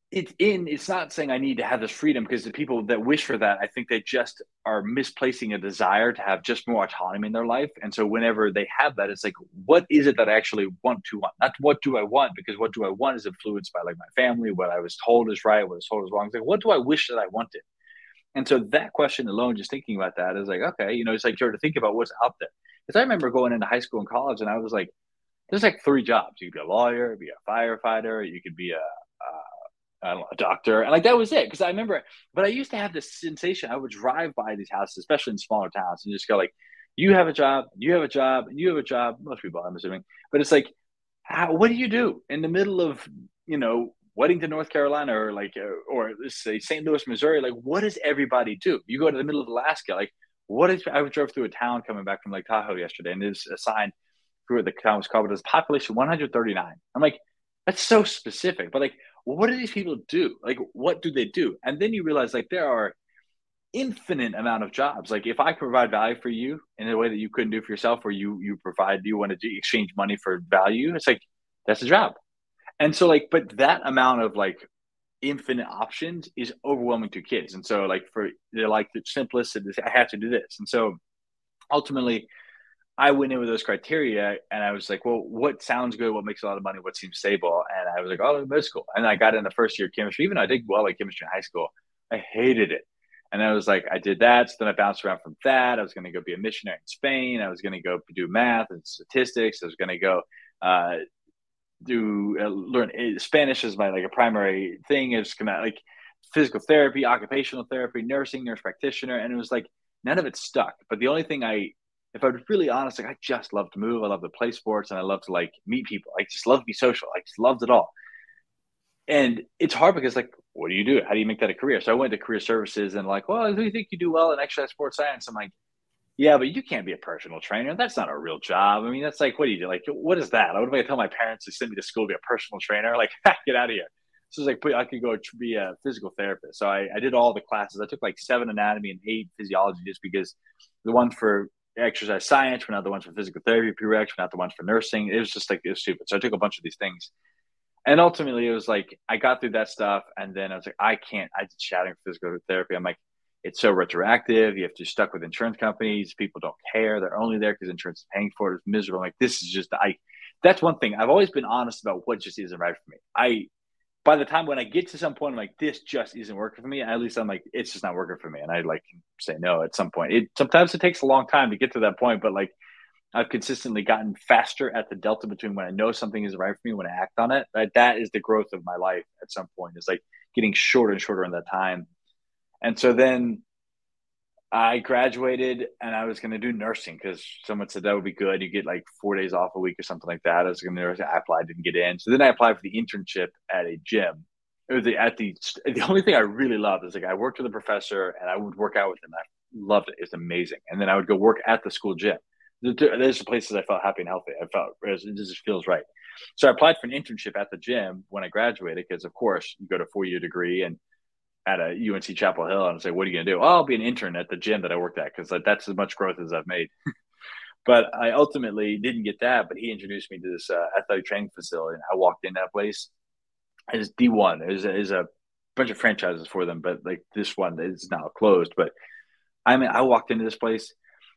it's in it's not saying i need to have this freedom because the people that wish for that i think they just are misplacing a desire to have just more autonomy in their life. And so whenever they have that it's like what is it that i actually want to want? Not what do i want because what do i want is influenced by like my family what i was told is right what I was told is wrong. It's like what do i wish that i wanted? And so that question alone just thinking about that is like okay you know it's like you're to think about what's out there. Because i remember going into high school and college and i was like there's like three jobs. You could be a lawyer be a firefighter you could be a I don't know, a doctor, and like that was it. Because I remember, but I used to have this sensation. I would drive by these houses, especially in smaller towns, and just go like, "You have a job, you have a job, and you have a job." Most people, I'm assuming, but it's like, how, what do you do in the middle of you know Weddington, North Carolina, or like, uh, or say St. Louis, Missouri? Like, what does everybody do? You go to the middle of Alaska, like, what is? I drove through a town coming back from Lake Tahoe yesterday, and there's a sign who the town was called, but it's population 139. I'm like, that's so specific, but like well, what do these people do? Like, what do they do? And then you realize like there are infinite amount of jobs. Like if I provide value for you in a way that you couldn't do for yourself, or you you provide you want to exchange money for value, it's like that's a job. And so like, but that amount of like infinite options is overwhelming to kids. And so like for they're like the simplest, I have to do this. And so ultimately I went in with those criteria and I was like, well, what sounds good? What makes a lot of money? What seems stable? And I was like, oh, middle school. And I got in the first year of chemistry. Even though I did well at chemistry in high school, I hated it. And I was like, I did that. So then I bounced around from that. I was going to go be a missionary in Spain. I was going to go do math and statistics. I was going to go uh, do uh, learn uh, Spanish as my like a primary thing. To like physical therapy, occupational therapy, nursing, nurse practitioner. And it was like, none of it stuck. But the only thing I if I was really honest, like I just love to move. I love to play sports and I love to like meet people. I just love to be social. I just loved it all. And it's hard because like, what do you do? How do you make that a career? So I went to career services and like, well, do you think you do well in exercise sports science? I'm like, yeah, but you can't be a personal trainer. That's not a real job. I mean, that's like, what do you do? Like, what is that? I would tell my parents to send me to school to be a personal trainer. Like, get out of here. So it's like, I could go be a physical therapist. So I, I did all the classes. I took like seven anatomy and eight physiology just because the one for exercise science, we're not the ones for physical therapy prereqs, we're not the ones for nursing. It was just like it was stupid. So I took a bunch of these things. And ultimately it was like I got through that stuff and then I was like, I can't I did shadowing physical therapy. I'm like, it's so retroactive. You have to stuck with insurance companies. People don't care. They're only there because insurance is paying for it. It's miserable. I'm like, this is just I that's one thing. I've always been honest about what just isn't right for me. I by the time when I get to some point, I'm like, this just isn't working for me. At least I'm like, it's just not working for me. And I like say no at some point. It sometimes it takes a long time to get to that point, but like I've consistently gotten faster at the delta between when I know something is right for me, when I act on it. That that is the growth of my life at some point. Is like getting shorter and shorter in that time. And so then I graduated and I was going to do nursing because someone said that would be good. You get like four days off a week or something like that. I was going to I applied, didn't get in. So then I applied for the internship at a gym. It was the, at the the only thing I really loved is like I worked with a professor and I would work out with him. I loved it. It's amazing. And then I would go work at the school gym. There's the places I felt happy and healthy. I felt it just feels right. So I applied for an internship at the gym when I graduated because of course you go to four year degree and at a UNC Chapel Hill and say, "What are you going to do?" Oh, I'll be an intern at the gym that I worked at because like, that's as much growth as I've made. but I ultimately didn't get that. But he introduced me to this uh, athletic training facility, and I walked in that place. It's D one. There's a bunch of franchises for them, but like this one is now closed. But I mean, I walked into this place.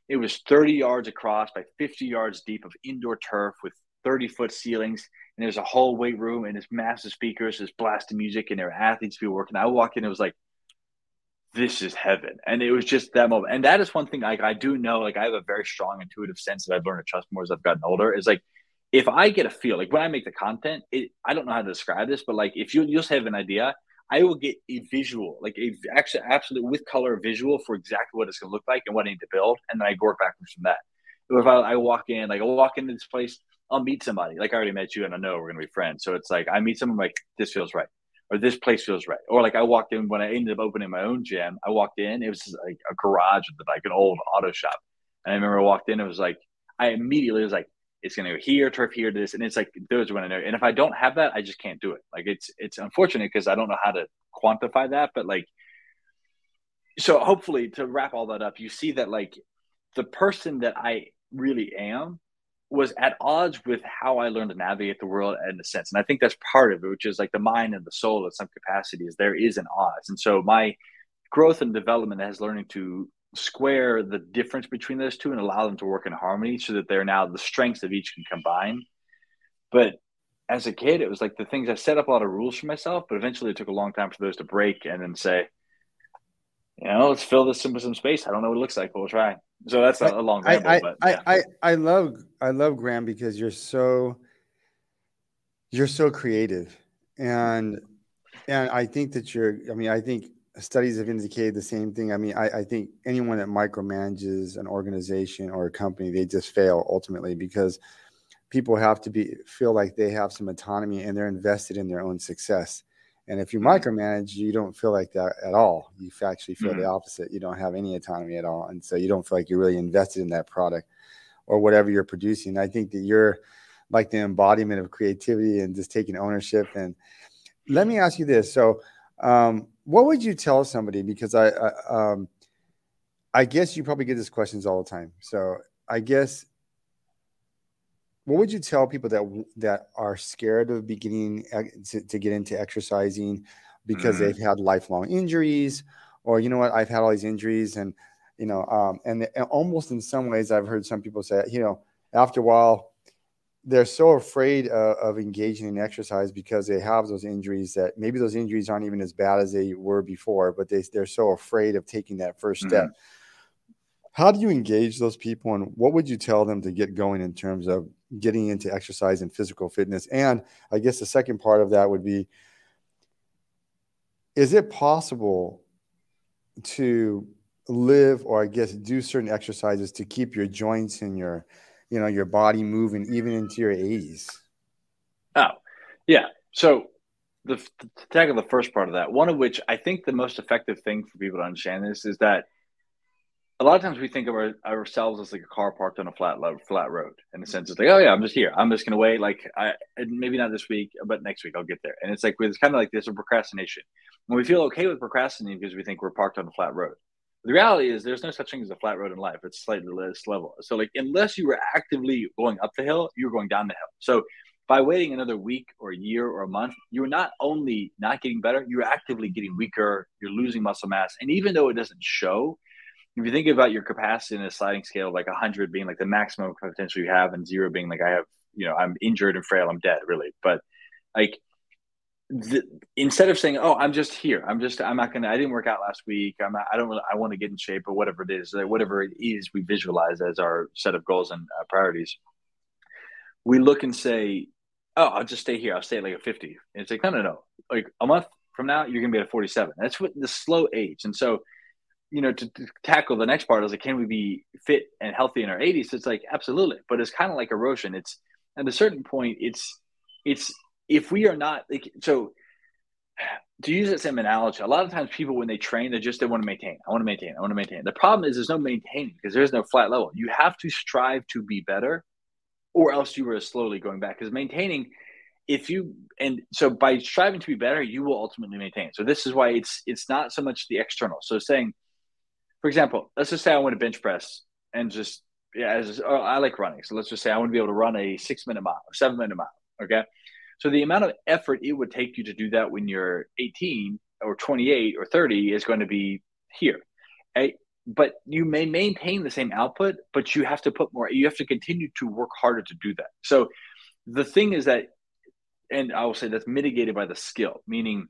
It was 30 yards across by 50 yards deep of indoor turf with 30 foot ceilings and there's a whole weight room and there's massive speakers, there's blasting music, and there are athletes people working. I walk in, it was like, this is heaven. And it was just that moment. And that is one thing like I do know, like I have a very strong intuitive sense that I've learned to trust more as I've gotten older. Is like if I get a feel, like when I make the content, it, I don't know how to describe this, but like if you you just have an idea, I will get a visual, like a actually absolute with color visual for exactly what it's gonna look like and what I need to build, and then I go work backwards from that. If I, I walk in, like I walk into this place, I'll meet somebody. Like I already met you and I know we're gonna be friends. So it's like I meet someone like this feels right. Or this place feels right. Or like I walked in when I ended up opening my own gym, I walked in, it was like a garage with like an old auto shop. And I remember I walked in, it was like I immediately was like, it's gonna go here, turf here, this, and it's like those are when I know. And if I don't have that, I just can't do it. Like it's it's unfortunate because I don't know how to quantify that, but like so hopefully to wrap all that up, you see that like the person that I really am was at odds with how I learned to navigate the world in a sense. And I think that's part of it, which is like the mind and the soul at some capacity is there is an odds. And so my growth and development has learning to square the difference between those two and allow them to work in harmony so that they're now the strengths of each can combine. But as a kid, it was like the things I set up a lot of rules for myself, but eventually it took a long time for those to break and then say, you know, let's fill this in with some space. I don't know what it looks like, but we'll try. So that's a, a long ramble. I, but, yeah. I, I, I love I love Graham because you're so you're so creative and And I think that you're, I mean, I think studies have indicated the same thing. I mean, I, I think anyone that micromanages an organization or a company, they just fail ultimately because people have to be feel like they have some autonomy and they're invested in their own success. And if you mm-hmm. micromanage, you don't feel like that at all. You actually feel mm-hmm. the opposite. You don't have any autonomy at all. And so you don't feel like you're really invested in that product or whatever you're producing. I think that you're like the embodiment of creativity and just taking ownership. And let me ask you this. So, um, what would you tell somebody? Because I, I, um, I guess you probably get these questions all the time. So I guess what would you tell people that that are scared of beginning to, to get into exercising because mm-hmm. they've had lifelong injuries or you know what i've had all these injuries and you know um, and, and, almost in some ways i've heard some people say you know after a while they're so afraid of, of engaging in exercise because they have those injuries that maybe those injuries aren't even as bad as they were before but they, they're so afraid of taking that first step mm-hmm. how do you engage those people and what would you tell them to get going in terms of getting into exercise and physical fitness. And I guess the second part of that would be is it possible to live or I guess do certain exercises to keep your joints and your you know your body moving even into your 80s? Oh, yeah. So the to tackle the first part of that, one of which I think the most effective thing for people to understand this is that a lot of times we think of our, ourselves as like a car parked on a flat flat road in the sense it's like oh yeah i'm just here. I'm just gonna wait like i maybe not this week but next week i'll get there. And it's like it's kind of like this a procrastination. When we feel okay with procrastinating because we think we're parked on a flat road. The reality is there's no such thing as a flat road in life. It's slightly less level. So like unless you were actively going up the hill you're going down the hill. So by waiting another week or a year or a month, you're not only not getting better, you're actively getting weaker, you're losing muscle mass. And even though it doesn't show, if you think about your capacity in a sliding scale, like 100 being like the maximum potential you have, and zero being like I have, you know, I'm injured and frail, I'm dead, really. But like, the, instead of saying, "Oh, I'm just here. I'm just. I'm not gonna. I didn't work out last week. I'm. Not, I don't. Really, I want to get in shape, or whatever it is. Like whatever it is, we visualize as our set of goals and uh, priorities. We look and say, "Oh, I'll just stay here. I'll stay at like a 50." And it's like, no, no, no. Like a month from now, you're gonna be at a 47. That's what the slow age. And so you know, to, to, tackle the next part, I was like, can we be fit and healthy in our 80s? It's like, absolutely. But it's kind of like erosion. It's at a certain point, it's, it's, if we are not like, so to use that same analogy, a lot of times people, when they train, they just, they want to maintain. I want to maintain. I want to maintain. The problem is there's no maintaining because there's no flat level. You have to strive to be better or else you are slowly going back because maintaining, if you and so by striving to be better you will ultimately maintain so this is why it's it's not so much the external so saying for example, let's just say I want to bench press and just yeah, as oh, I like running. So let's just say I want to be able to run a six minute mile or seven minute mile. Okay. So the amount of effort it would take you to do that when you're 18 or 28 or 30 is going to be here. But you may maintain the same output, but you have to put more, you have to continue to work harder to do that. So the thing is that, and I will say that's mitigated by the skill, meaning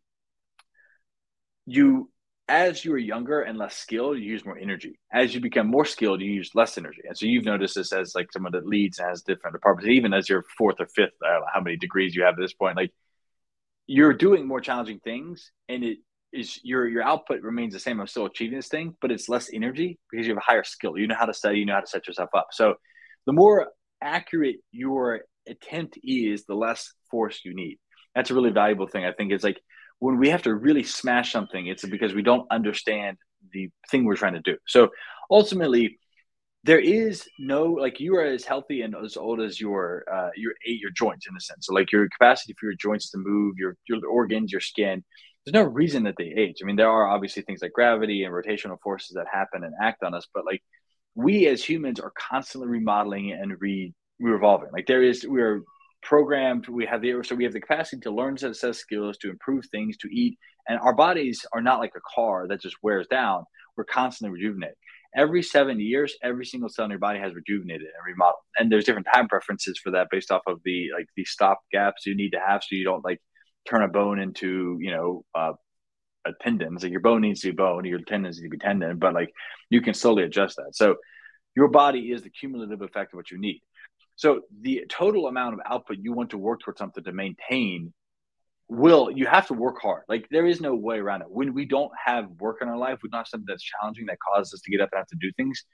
you as you are younger and less skilled, you use more energy. As you become more skilled, you use less energy. And so you've noticed this as like someone that leads and has different departments, even as your fourth or fifth, I don't know how many degrees you have at this point. Like you're doing more challenging things and it is your your output remains the same. I'm still achieving this thing, but it's less energy because you have a higher skill. You know how to study, you know how to set yourself up. So the more accurate your attempt is, the less force you need. That's a really valuable thing. I think is like when we have to really smash something, it's because we don't understand the thing we're trying to do. So ultimately, there is no like you are as healthy and as old as your uh, your your joints in a sense. So like your capacity for your joints to move, your your organs, your skin. There's no reason that they age. I mean, there are obviously things like gravity and rotational forces that happen and act on us, but like we as humans are constantly remodeling and re revolving. Like there is we are programmed we have the so we have the capacity to learn set of skills to improve things to eat and our bodies are not like a car that just wears down. We're constantly rejuvenating every seven years every single cell in your body has rejuvenated and remodeled and there's different time preferences for that based off of the like the stop gaps you need to have so you don't like turn a bone into you know uh, a tendon. So your bone needs to be bone your tendons need to be tendon but like you can slowly adjust that. So your body is the cumulative effect of what you need so the total amount of output you want to work towards something to maintain will you have to work hard. Like there is no way around it. When we don't have work in our life, we don't have something that's challenging that causes us to get up and have to do things,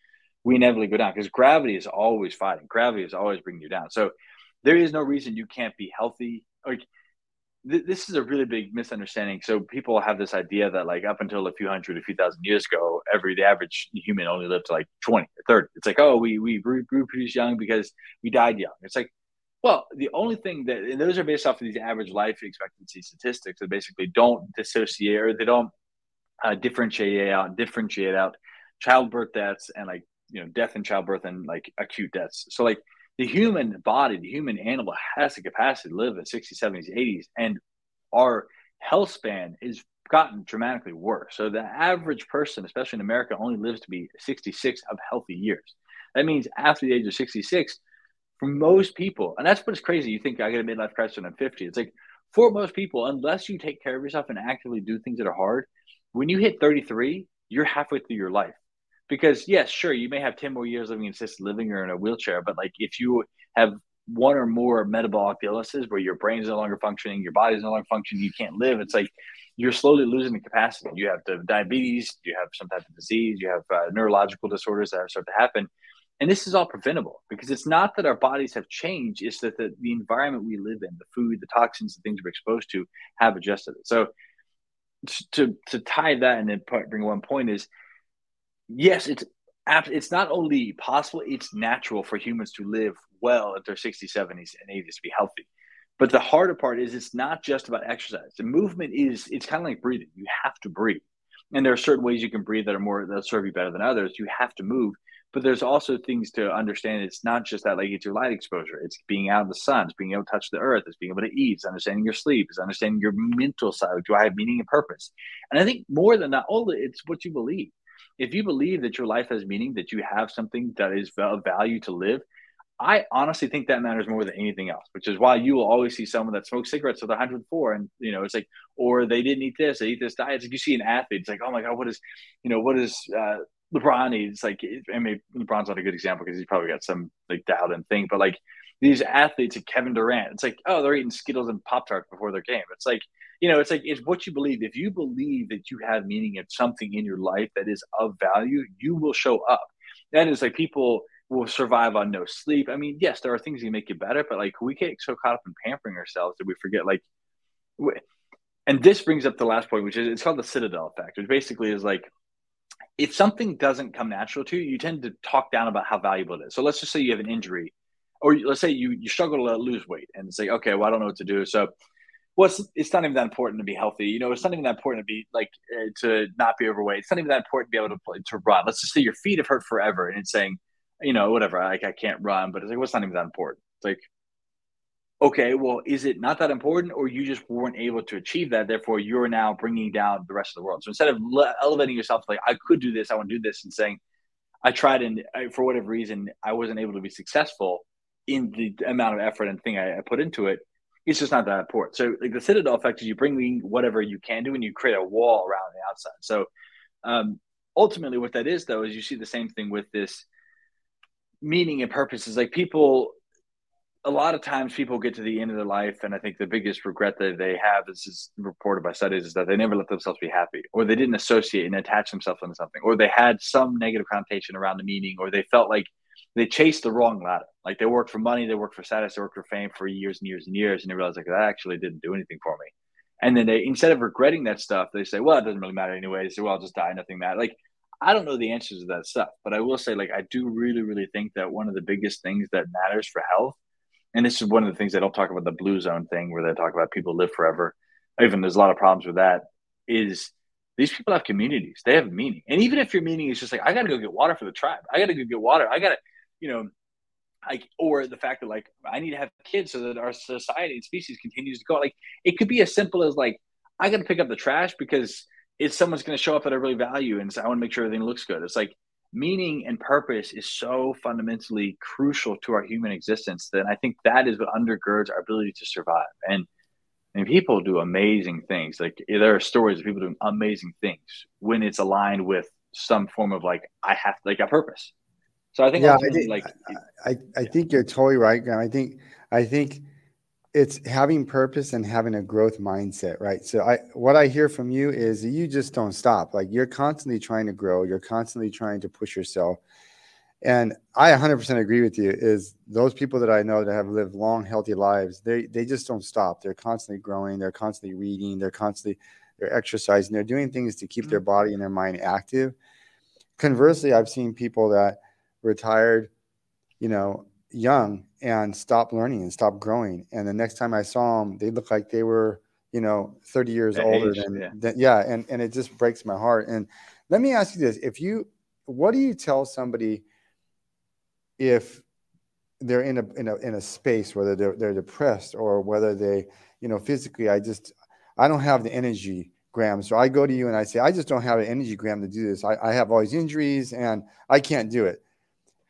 we inevitably go down because gravity is always fighting. Gravity is always bringing you down. So there is no reason you can't be healthy. Like th- this is a really big misunderstanding. So people have this idea that like up until a few hundred, a few thousand years ago, every the average human only lived to like twenty or thirty. It's like oh, we we pretty young because we died young. It's like well, the only thing that and those are based off of these average life expectancy statistics that basically don't dissociate or they don't uh, differentiate out differentiate out childbirth deaths and like you know death in childbirth and like acute deaths. So like the human body, the human animal has the capacity to live in 60s, 70s, 80s, and our health span is gotten dramatically worse. So the average person, especially in America, only lives to be 66 of healthy years. That means after the age of 66, for most people, and that's what's crazy. You think I get a midlife crisis when I'm 50. It's like for most people, unless you take care of yourself and actively do things that are hard, when you hit 33, you're halfway through your life. Because yes, sure, you may have 10 more years living in assisted living or in a wheelchair, but like if you have one or more metabolic illnesses where your brain's no longer functioning, your body's no longer functioning, you can't live, it's like you're slowly losing the capacity. You have the diabetes, you have some type of disease, you have uh, neurological disorders that start to happen and this is all preventable because it's not that our bodies have changed it's that the, the environment we live in the food the toxins the things we're exposed to have adjusted it so to to tie that and then bring one point is yes it's it's not only possible it's natural for humans to live well at their 60s 70s and 80s to be healthy but the harder part is it's not just about exercise the movement is it's kind of like breathing you have to breathe and there are certain ways you can breathe that are more that serve you better than others you have to move but there's also things to understand. It's not just that like it's your light exposure. It's being out in the sun. It's being able to touch the earth. It's being able to eat. It's understanding your sleep. It's understanding your mental side. Do I have meaning and purpose? And I think more than that, all it's what you believe. If you believe that your life has meaning, that you have something that is of value to live, I honestly think that matters more than anything else, which is why you will always see someone that smokes cigarettes with 104. And, you know, it's like, or they didn't eat this, they eat this diet. It's like you see an athlete, it's like, oh my God, what is, you know, what is uh, LeBron needs like I mean LeBron's not a good example because he's probably got some like doubt and thing, but like these athletes like Kevin Durant, it's like oh they're eating Skittles and Pop Tarts before their game. It's like you know it's like it's what you believe. If you believe that you have meaning and something in your life that is of value, you will show up. That is like people will survive on no sleep. I mean, yes, there are things that make you better, but like we get so caught up in pampering ourselves that we forget like. And this brings up the last point, which is it's called the Citadel effect, which basically is like if something doesn't come natural to you, you tend to talk down about how valuable it is. So let's just say you have an injury, or let's say you you struggle to lose weight, and say, okay, well, I don't know what to do. So, well, it's, it's not even that important to be healthy. You know, it's not even that important to be like uh, to not be overweight. It's not even that important to be able to play, to run. Let's just say your feet have hurt forever, and it's saying, you know, whatever, like I can't run, but it's like, what's well, not even that important? It's like okay, well, is it not that important, or you just weren't able to achieve that? Therefore, you're now bringing down the rest of the world. So instead of le- elevating yourself, like I could do this, I want to do this, and saying, I tried, and I, for whatever reason, I wasn't able to be successful in the amount of effort and thing I, I put into it. It's just not that important. So, like the citadel effect is you bring in whatever you can do, and you create a wall around the outside. So, um, ultimately, what that is, though, is you see the same thing with this meaning and purpose. Is like people a lot of times people get to the end of their life, and I think the biggest regret that they have, this is reported by studies, is that they never let themselves be happy, or they didn't associate and attach themselves into something, or they had some negative connotation around the meaning, or they felt like they chased the wrong ladder. Like they worked for money, they worked for status, they worked for fame for years and years and years, and they realized like that actually didn't do anything for me. And then they, instead of regretting that stuff, they say, "Well, it doesn't really matter anyway." They say, "Well, I'll just die, nothing matters." Like I don't know the answers to that stuff, but I will say, like, I do really, really think that one of the biggest things that matters for health and this is one of the things they don't talk about the blue zone thing where they talk about people live forever. Even there's a lot of problems with that. Is these people have communities, they have meaning, and even if your meaning is just like I got to go get water for the tribe, I got to go get water, I got to, you know, like or the fact that like I need to have kids so that our society and species continues to go. Like it could be as simple as like I got to pick up the trash because it's someone's going to show up that I really value, and so I want to make sure everything looks good. It's like meaning and purpose is so fundamentally crucial to our human existence that I think that is what undergirds our ability to survive. And and people do amazing things. Like there are stories of people doing amazing things when it's aligned with some form of like I have like a purpose. So I think yeah, I think, like I, I, I think you're totally right, Graham. I think I think it's having purpose and having a growth mindset, right? So I what I hear from you is you just don't stop. Like you're constantly trying to grow, you're constantly trying to push yourself. And I 100% agree with you is those people that I know that have lived long healthy lives, they they just don't stop. They're constantly growing, they're constantly reading, they're constantly they're exercising, they're doing things to keep their mm-hmm. body and their mind active. Conversely, I've seen people that retired, you know, young and stopped learning and stopped growing. And the next time I saw them, they looked like they were, you know, 30 years older age, than, yeah. than, yeah. And, and it just breaks my heart. And let me ask you this. If you, what do you tell somebody if they're in a, in a, in a space, whether they're, they're depressed or whether they, you know, physically, I just, I don't have the energy Graham. So I go to you and I say, I just don't have an energy Graham to do this. I, I have all these injuries and I can't do it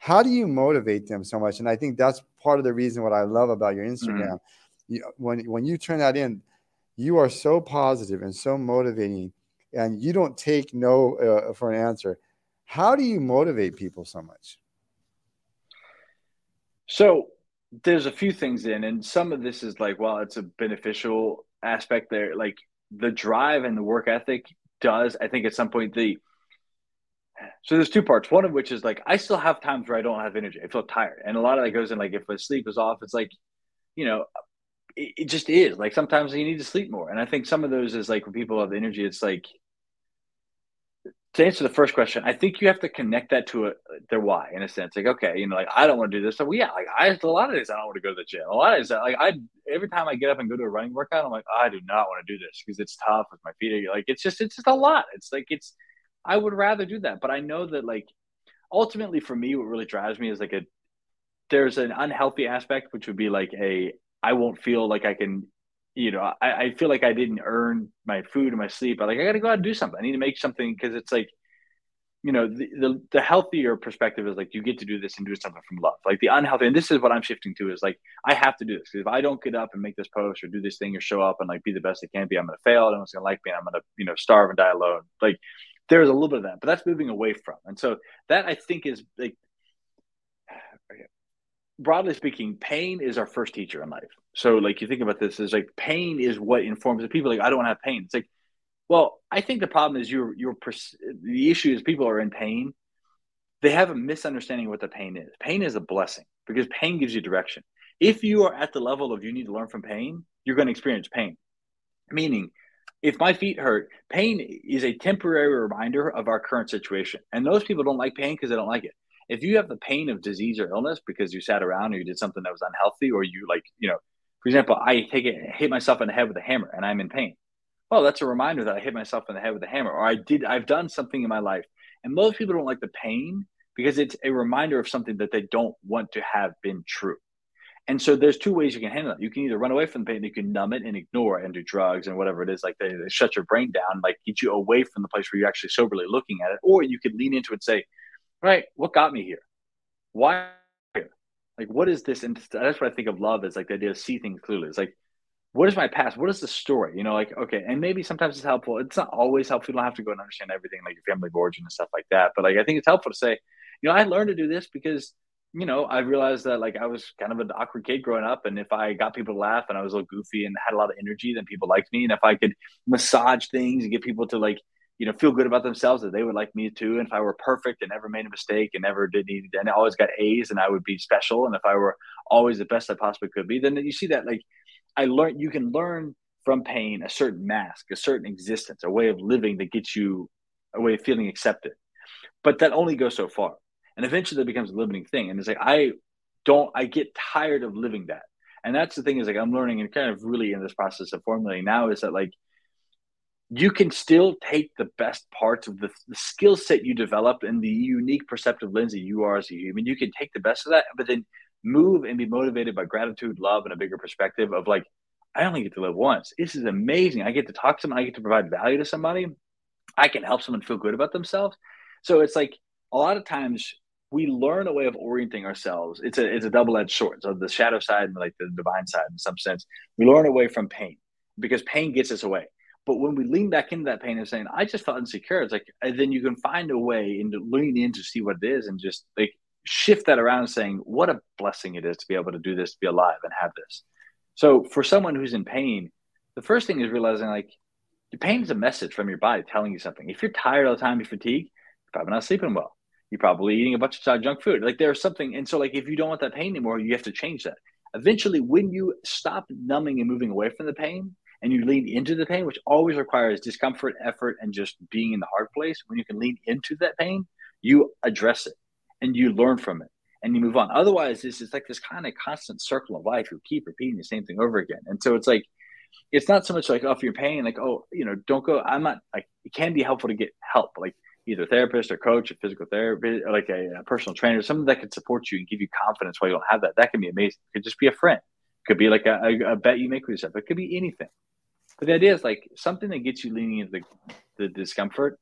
how do you motivate them so much? And I think that's part of the reason what I love about your Instagram. Mm-hmm. You, when when you turn that in, you are so positive and so motivating, and you don't take no uh, for an answer. How do you motivate people so much? So there's a few things in, and some of this is like, well, it's a beneficial aspect there. Like the drive and the work ethic does, I think, at some point the so there's two parts. One of which is like I still have times where I don't have energy. I feel tired, and a lot of that goes in like if my sleep is off, it's like, you know, it, it, just is. Like sometimes you need to sleep more, and I think some of those is like when people have energy, it's like. To answer the first question, I think you have to connect that to a, their why in a sense. Like, okay, you know, like I don't want to do this. So, well, yeah, like I a lot of days I don't want to go to the gym. A lot of days, like I every time I get up and go to a running workout, I'm like, I do not want to do this because it's tough with my feet. Like it's just it's just a lot. It's like it's I would rather do that. But I know that like ultimately for me, what really drives me is like a there's an unhealthy aspect, which would be like a I won't feel like I can, you know, I, I feel like I didn't earn my food and my sleep. I like I got to go out and do something. I need to make something because it's like, you know, the, the the healthier perspective is like you get to do this and do something from love. Like the unhealthy, and this is what I'm shifting to is like I have to do this if I don't get up and make this post or do this thing or show up and like be the best I can be, I'm gonna fail. No one's gonna like me. And I'm gonna you know starve and die alone. Like there's a little bit of that, but that's moving away from. And so that I think is like broadly speaking, pain is our first teacher in life. So like you think about this is like pain is what informs the people like I don't have pain. It's like, well, I think the problem is your your the issue is people are in pain. They have a misunderstanding of what the pain is. Pain is a blessing because pain gives you direction. If you are at the level of you need to learn from pain, you're going to experience pain. Meaning, if my feet hurt, pain is a temporary reminder of our current situation. And those people don't like pain because they don't like it. If you have the pain of disease or illness because you sat around or you did something that was unhealthy, or you like, you know, for example, I take it, hit myself in the head with a hammer and I'm in pain. Well, that's a reminder that I hit myself in the head with a hammer, or I did, I've done something in my life. And most people don't like the pain because it's a reminder of something that they don't want to have been true. And so there's two ways you can handle it. You can either run away from the pain, you can numb it and ignore it and do drugs and whatever it is, like they, they shut your brain down, like get you away from the place where you're actually soberly looking at it. Or you could lean into it and say, all right, what got me here? Why here? Like, what is this? And that's what I think of love is like the idea of see things clearly. It's like, what is my past? What is the story? You know, like, okay, and maybe sometimes it's helpful. It's not always helpful. You don't have to go and understand everything, like your family of origin and stuff like that. But like, I think it's helpful to say, you know, I learned to do this because you know, I realized that like I was kind of an awkward kid growing up, and if I got people to laugh and I was a little goofy and had a lot of energy, then people liked me. And if I could massage things and get people to like, you know, feel good about themselves, that they would like me too. And if I were perfect and never made a mistake and never did need and I always got A's, and I would be special. And if I were always the best I possibly could be, then you see that like I learned you can learn from pain a certain mask, a certain existence, a way of living that gets you a way of feeling accepted. But that only goes so far and eventually that becomes a limiting thing. And it's like i don't i get tired of living that. And that's the thing is like i'm learning and kind of really in this process of formulating now is that like you can still take the best parts of the, the skill set you developed and the unique perceptive lens that you are as a human. You can take the best of that but then move and be motivated by gratitude love and a bigger perspective of like i only get to live once. This is amazing. I get to talk to someone. I get to provide value to somebody. I can help someone feel good about themselves. So it's like a lot of times we learn a way of orienting ourselves. It's a it's a double edged sword. So the shadow side and like the divine side, in some sense, we learn away from pain because pain gets us away. But when we lean back into that pain and saying, "I just felt insecure," it's like then you can find a way into lean in to see what it is and just like shift that around saying, "What a blessing it is to be able to do this, to be alive, and have this." So for someone who's in pain, the first thing is realizing like the pain is a message from your body telling you something. If you're tired all the time, you're fatigued, you're probably not sleeping well. You're probably eating a bunch of junk food. Like there's something, and so like if you don't want that pain anymore, you have to change that. Eventually, when you stop numbing and moving away from the pain, and you lean into the pain, which always requires discomfort, effort, and just being in the hard place, when you can lean into that pain, you address it and you learn from it and you move on. Otherwise, it's just like this kind of constant circle of life. You keep repeating the same thing over again. And so it's like, it's not so much like, oh, if you're paying, like, oh, you know, don't go. I'm not like, it can be helpful to get help, like either therapist or coach, a physical therapist, or like a, a personal trainer, something that can support you and give you confidence while you don't have that. That can be amazing. It could just be a friend. It could be like a, a, a bet you make with yourself. It could be anything. But the idea is like something that gets you leaning into the, the discomfort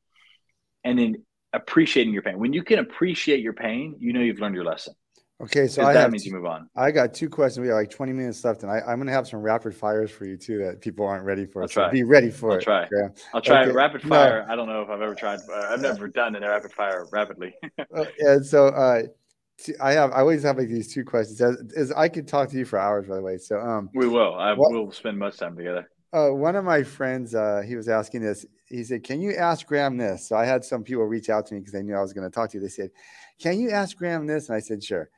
and then appreciating your pain. When you can appreciate your pain, you know you've learned your lesson. Okay, so I that means two, you move on. I got two questions. We have like 20 minutes left, and I, am going to have some rapid fires for you too that people aren't ready for. I'll so try. be ready for I'll it. Try. I'll try. Okay. Rapid fire. No. I don't know if I've ever tried. Uh, I've never done a rapid fire rapidly. uh, and so uh, I have. I always have like these two questions. As, as, I could talk to you for hours, by the way. So um, we will. I what, will spend much time together. Uh, one of my friends, uh, he was asking this. He said, "Can you ask Graham this?" So I had some people reach out to me because they knew I was going to talk to you. They said, "Can you ask Graham this?" And I said, "Sure."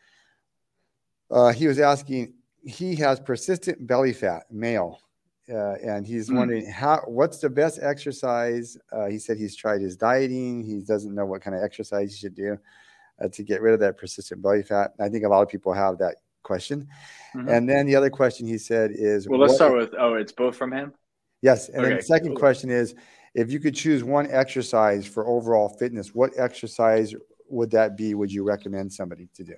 Uh, he was asking. He has persistent belly fat, male, uh, and he's mm. wondering how. What's the best exercise? Uh, he said he's tried his dieting. He doesn't know what kind of exercise he should do uh, to get rid of that persistent belly fat. I think a lot of people have that question. Mm-hmm. And then the other question he said is Well, let's what, start with oh, it's both from him? Yes. And okay, then the second cool. question is if you could choose one exercise for overall fitness, what exercise would that be? Would you recommend somebody to do?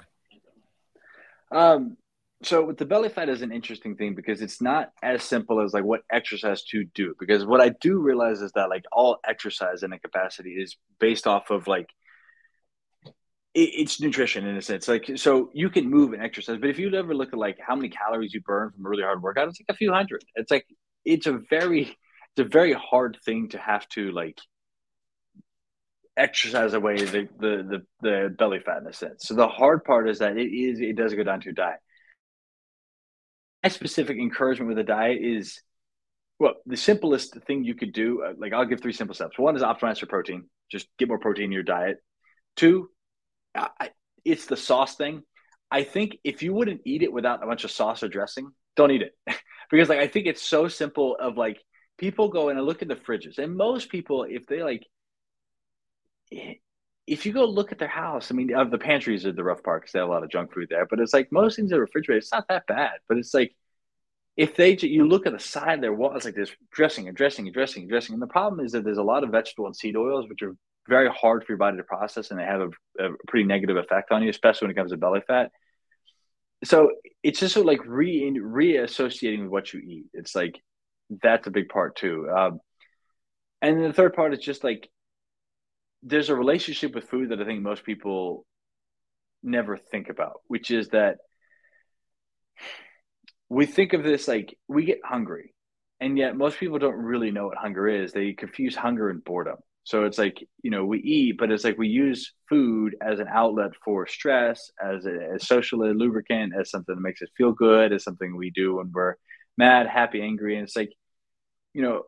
Um, so with the belly fat is an interesting thing because it's not as simple as like what exercise to do. Because what I do realize is that like all exercise in a capacity is based off of like it's nutrition in a sense. Like, so you can move and exercise, but if you ever look at like how many calories you burn from a really hard workout, it's like a few hundred. It's like it's a very it's a very hard thing to have to like exercise away the the the, the belly fat in a sense. So the hard part is that it is it does go down to your diet. My specific encouragement with the diet is well, the simplest thing you could do, uh, like I'll give three simple steps. One is optimize for protein, just get more protein in your diet. Two, I, it's the sauce thing. I think if you wouldn't eat it without a bunch of sauce or dressing, don't eat it. because like I think it's so simple of like people go and look at the fridges. And most people, if they like if you go look at their house, I mean, of the pantries are the rough part because they have a lot of junk food there. But it's like most things in the refrigerator, it's not that bad. But it's like if they you look at the side of their wall, it's like this dressing and dressing and dressing and dressing. And the problem is that there's a lot of vegetable and seed oils which are very hard for your body to process and they have a, a pretty negative effect on you, especially when it comes to belly fat. So it's just sort of like re reassociating with what you eat. It's like that's a big part too. Um, and the third part is just like there's a relationship with food that I think most people never think about, which is that we think of this like we get hungry, and yet most people don't really know what hunger is. They confuse hunger and boredom. So it's like, you know, we eat, but it's like we use food as an outlet for stress, as a as social lubricant, as something that makes us feel good, as something we do when we're mad, happy, angry. And it's like, you know,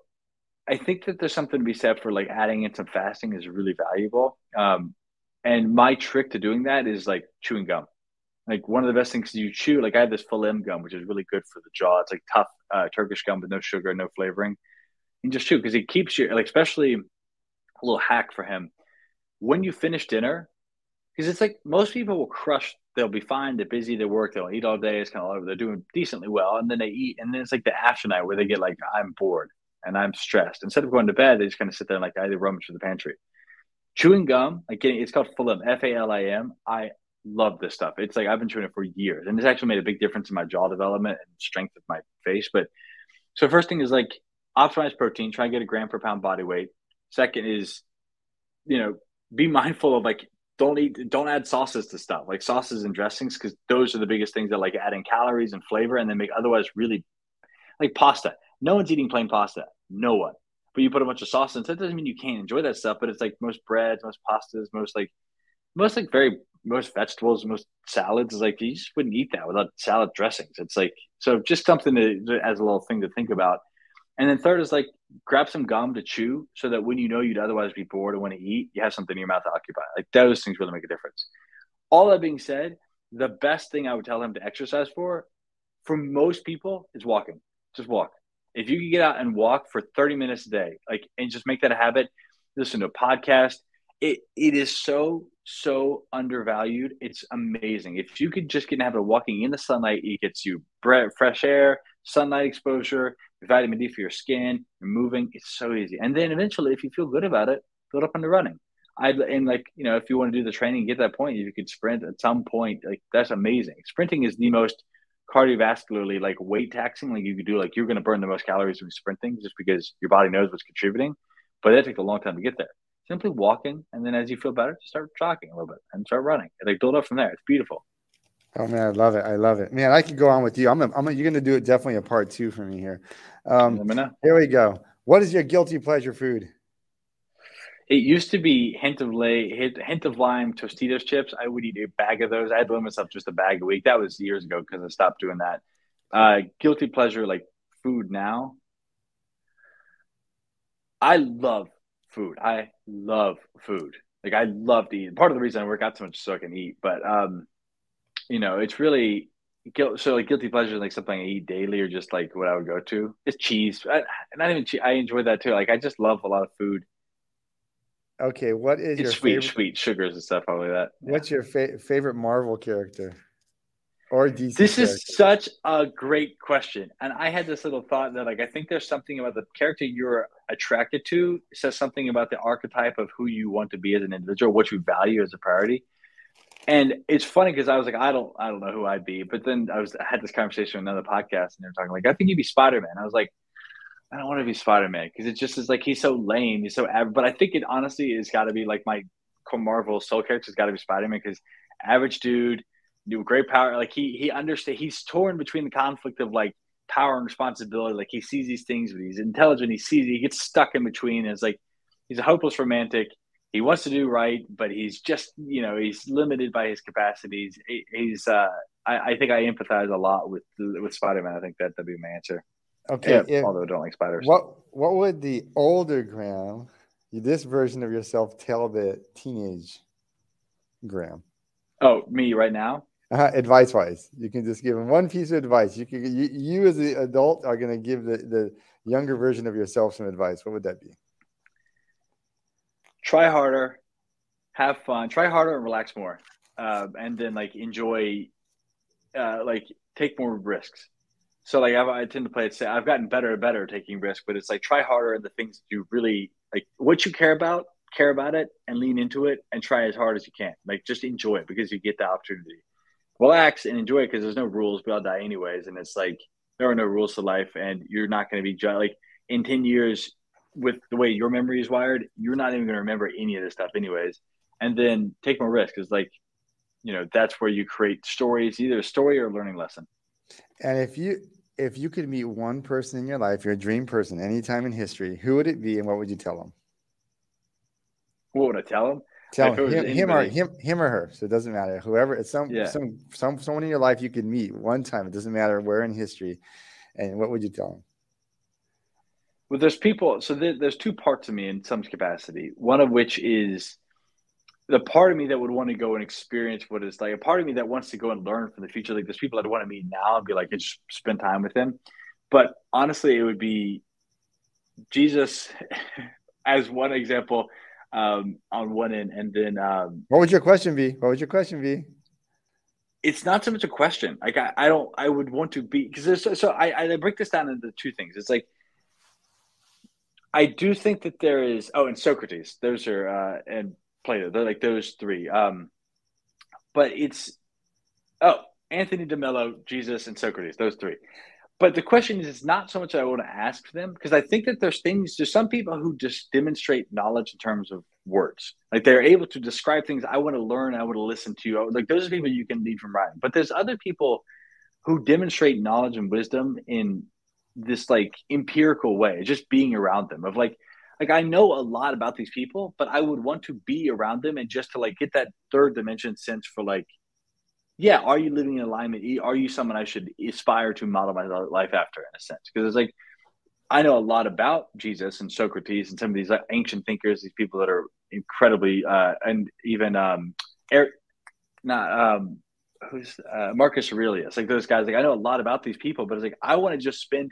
I think that there's something to be said for like adding in some fasting is really valuable. Um, and my trick to doing that is like chewing gum. Like one of the best things you chew, like I have this Falim gum, which is really good for the jaw. It's like tough uh, Turkish gum with no sugar, no flavoring. And just chew because it keeps you like, especially a little hack for him. When you finish dinner, because it's like most people will crush, they'll be fine, they're busy, they work, they'll eat all day, it's kind of like they're doing decently well, and then they eat, and then it's like the after night where they get like, I'm bored and I'm stressed. Instead of going to bed, they just kind of sit there and like I either rummage through the pantry. Chewing gum, like getting it's called Falim, F A L I M. I love this stuff. It's like I've been chewing it for years, and it's actually made a big difference in my jaw development and strength of my face. But so first thing is like optimize protein, try and get a gram per pound body weight. Second is, you know, be mindful of like don't eat don't add sauces to stuff like sauces and dressings because those are the biggest things that like adding calories and flavor and then make otherwise really like pasta. No one's eating plain pasta. No one. But you put a bunch of sauce in, so that doesn't mean you can't enjoy that stuff. But it's like most breads, most pastas, most like most like very most vegetables, most salads is like you just wouldn't eat that without salad dressings. It's like so just something to as a little thing to think about. And then third is like grab some gum to chew so that when you know you'd otherwise be bored and want to eat, you have something in your mouth to occupy. Like those things really make a difference. All that being said, the best thing I would tell him to exercise for, for most people, is walking. Just walk. If you can get out and walk for 30 minutes a day, like and just make that a habit, listen to a podcast. It it is so so undervalued. It's amazing. If you could just get in the habit of walking in the sunlight, it gets you fresh air, sunlight exposure, vitamin D for your skin, you're moving. It's so easy. And then eventually, if you feel good about it, build up into running. I and like you know, if you want to do the training, get that point. You could sprint at some point. Like that's amazing. Sprinting is the most cardiovascularly like weight taxing. Like you could do like you're going to burn the most calories when sprinting just because your body knows what's contributing. But that takes a long time to get there. Simply walking, and then as you feel better, start jogging a little bit and start running. And like build up from there. It's beautiful. Oh man, I love it. I love it. Man, I could go on with you. I'm, a, I'm a, you're going to do it definitely a part two for me here. Um, here we go. What is your guilty pleasure food? It used to be hint of lay, hint, hint of lime Tostitos chips. I would eat a bag of those. I had to limit myself just a bag a week. That was years ago because I stopped doing that. Uh, guilty pleasure, like food now. I love food. I love food. Like I love to eat. Part of the reason I work out so much is so I can eat. But um, you know, it's really guilt. So like guilty pleasure is like something I eat daily or just like what I would go to. It's cheese. I, not even cheese. I enjoy that too. Like I just love a lot of food. Okay, what is it's your sweet, favorite, sweet sugars and stuff, probably that. What's your fa- favorite Marvel character or DC? This character? is such a great question, and I had this little thought that like I think there's something about the character you're attracted to says something about the archetype of who you want to be as an individual, what you value as a priority. And it's funny because I was like, I don't, I don't know who I'd be. But then I was, I had this conversation with another podcast, and they're talking like, I think you'd be Spider Man. I was like, I don't want to be Spider Man because it just is like he's so lame, he's so. Average. But I think it honestly has got to be like my Marvel soul character's got to be Spider Man because average dude, do great power. Like he he understands. He's torn between the conflict of like power and responsibility. Like he sees these things, but he's intelligent. He sees he gets stuck in between. And it's like he's a hopeless romantic he wants to do right, but he's just you know he's limited by his capacities. He's uh, I, I think I empathize a lot with with Spider Man. I think that that'd be my answer. Okay, yeah, if, although I don't like spiders. What what would the older Graham, this version of yourself, tell the teenage Graham? Oh, me right now. Uh, advice wise, you can just give him one piece of advice. You can you, you as the adult are going to give the the younger version of yourself some advice. What would that be? try harder, have fun, try harder and relax more, uh, and then like enjoy, uh, like take more risks. So like I've, I tend to play it. Say I've gotten better and better at taking risks, but it's like try harder in the things you really like. What you care about, care about it, and lean into it, and try as hard as you can. Like just enjoy it because you get the opportunity. Relax and enjoy it because there's no rules. We all die anyways, and it's like there are no rules to life, and you're not going to be like in ten years with the way your memory is wired, you're not even going to remember any of this stuff, anyways. And then take more risk because, like, you know, that's where you create stories, either a story or a learning lesson. And if you if you could meet one person in your life, your dream person, any time in history, who would it be, and what would you tell them? What would I tell them? Tell him, him, him, or him, him or her. So it doesn't matter. Whoever it's some yeah. some some someone in your life you could meet one time. It doesn't matter where in history. And what would you tell them? Well, there's people. So there, there's two parts of me in some capacity. One of which is the part of me that would want to go and experience what it's like. A part of me that wants to go and learn from the future. Like there's people that want to meet now and be like, and just spend time with them. But honestly, it would be Jesus as one example um, on one end, and then um, what would your question be? What would your question be? It's not so much a question. Like I, I don't. I would want to be because so, so I, I break this down into two things. It's like I do think that there is. Oh, and Socrates. Those are uh, and Plato. They're like those three. Um, but it's oh Anthony DeMello, Jesus, and Socrates. Those three. But the question is, it's not so much that I want to ask them because I think that there's things. There's some people who just demonstrate knowledge in terms of words. Like they're able to describe things. I want to learn. I want to listen to. Like those are people you can lead from writing. But there's other people who demonstrate knowledge and wisdom in this like empirical way, just being around them of like like I know a lot about these people, but I would want to be around them and just to like get that third dimension sense for like, yeah, are you living in alignment? Are you someone I should aspire to model my life after in a sense? Because it's like I know a lot about Jesus and Socrates and some of these ancient thinkers, these people that are incredibly uh, and even um, Eric, not um, who's uh, Marcus Aurelius, like those guys. Like I know a lot about these people, but it's like I want to just spend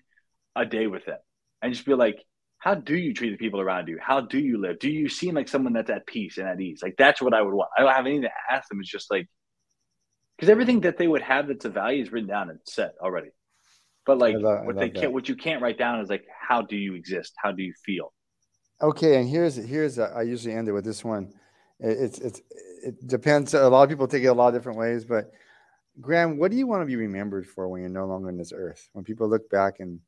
a day with them and just be like, how do you treat the people around you? How do you live? Do you seem like someone that's at peace and at ease? Like that's what I would want. I don't have anything to ask them. It's just like because everything that they would have that's a value is written down and set already. But like love, what they can't, what you can't write down is like how do you exist? How do you feel? Okay, and here's here's a, I usually end it with this one. It, it's it's it depends. A lot of people take it a lot of different ways, but Graham, what do you want to be remembered for when you're no longer on this earth? When people look back and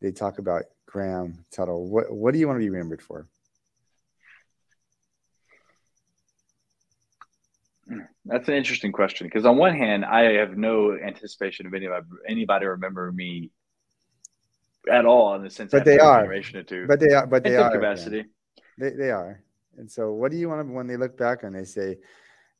they talk about Graham Tuttle, what what do you want to be remembered for? That's an interesting question because on one hand, I have no anticipation of anybody anybody remember me at all in the sense. But they are. Two. But they are. But they are. Capacity. They they are. And so, what do you want to, when they look back and they say,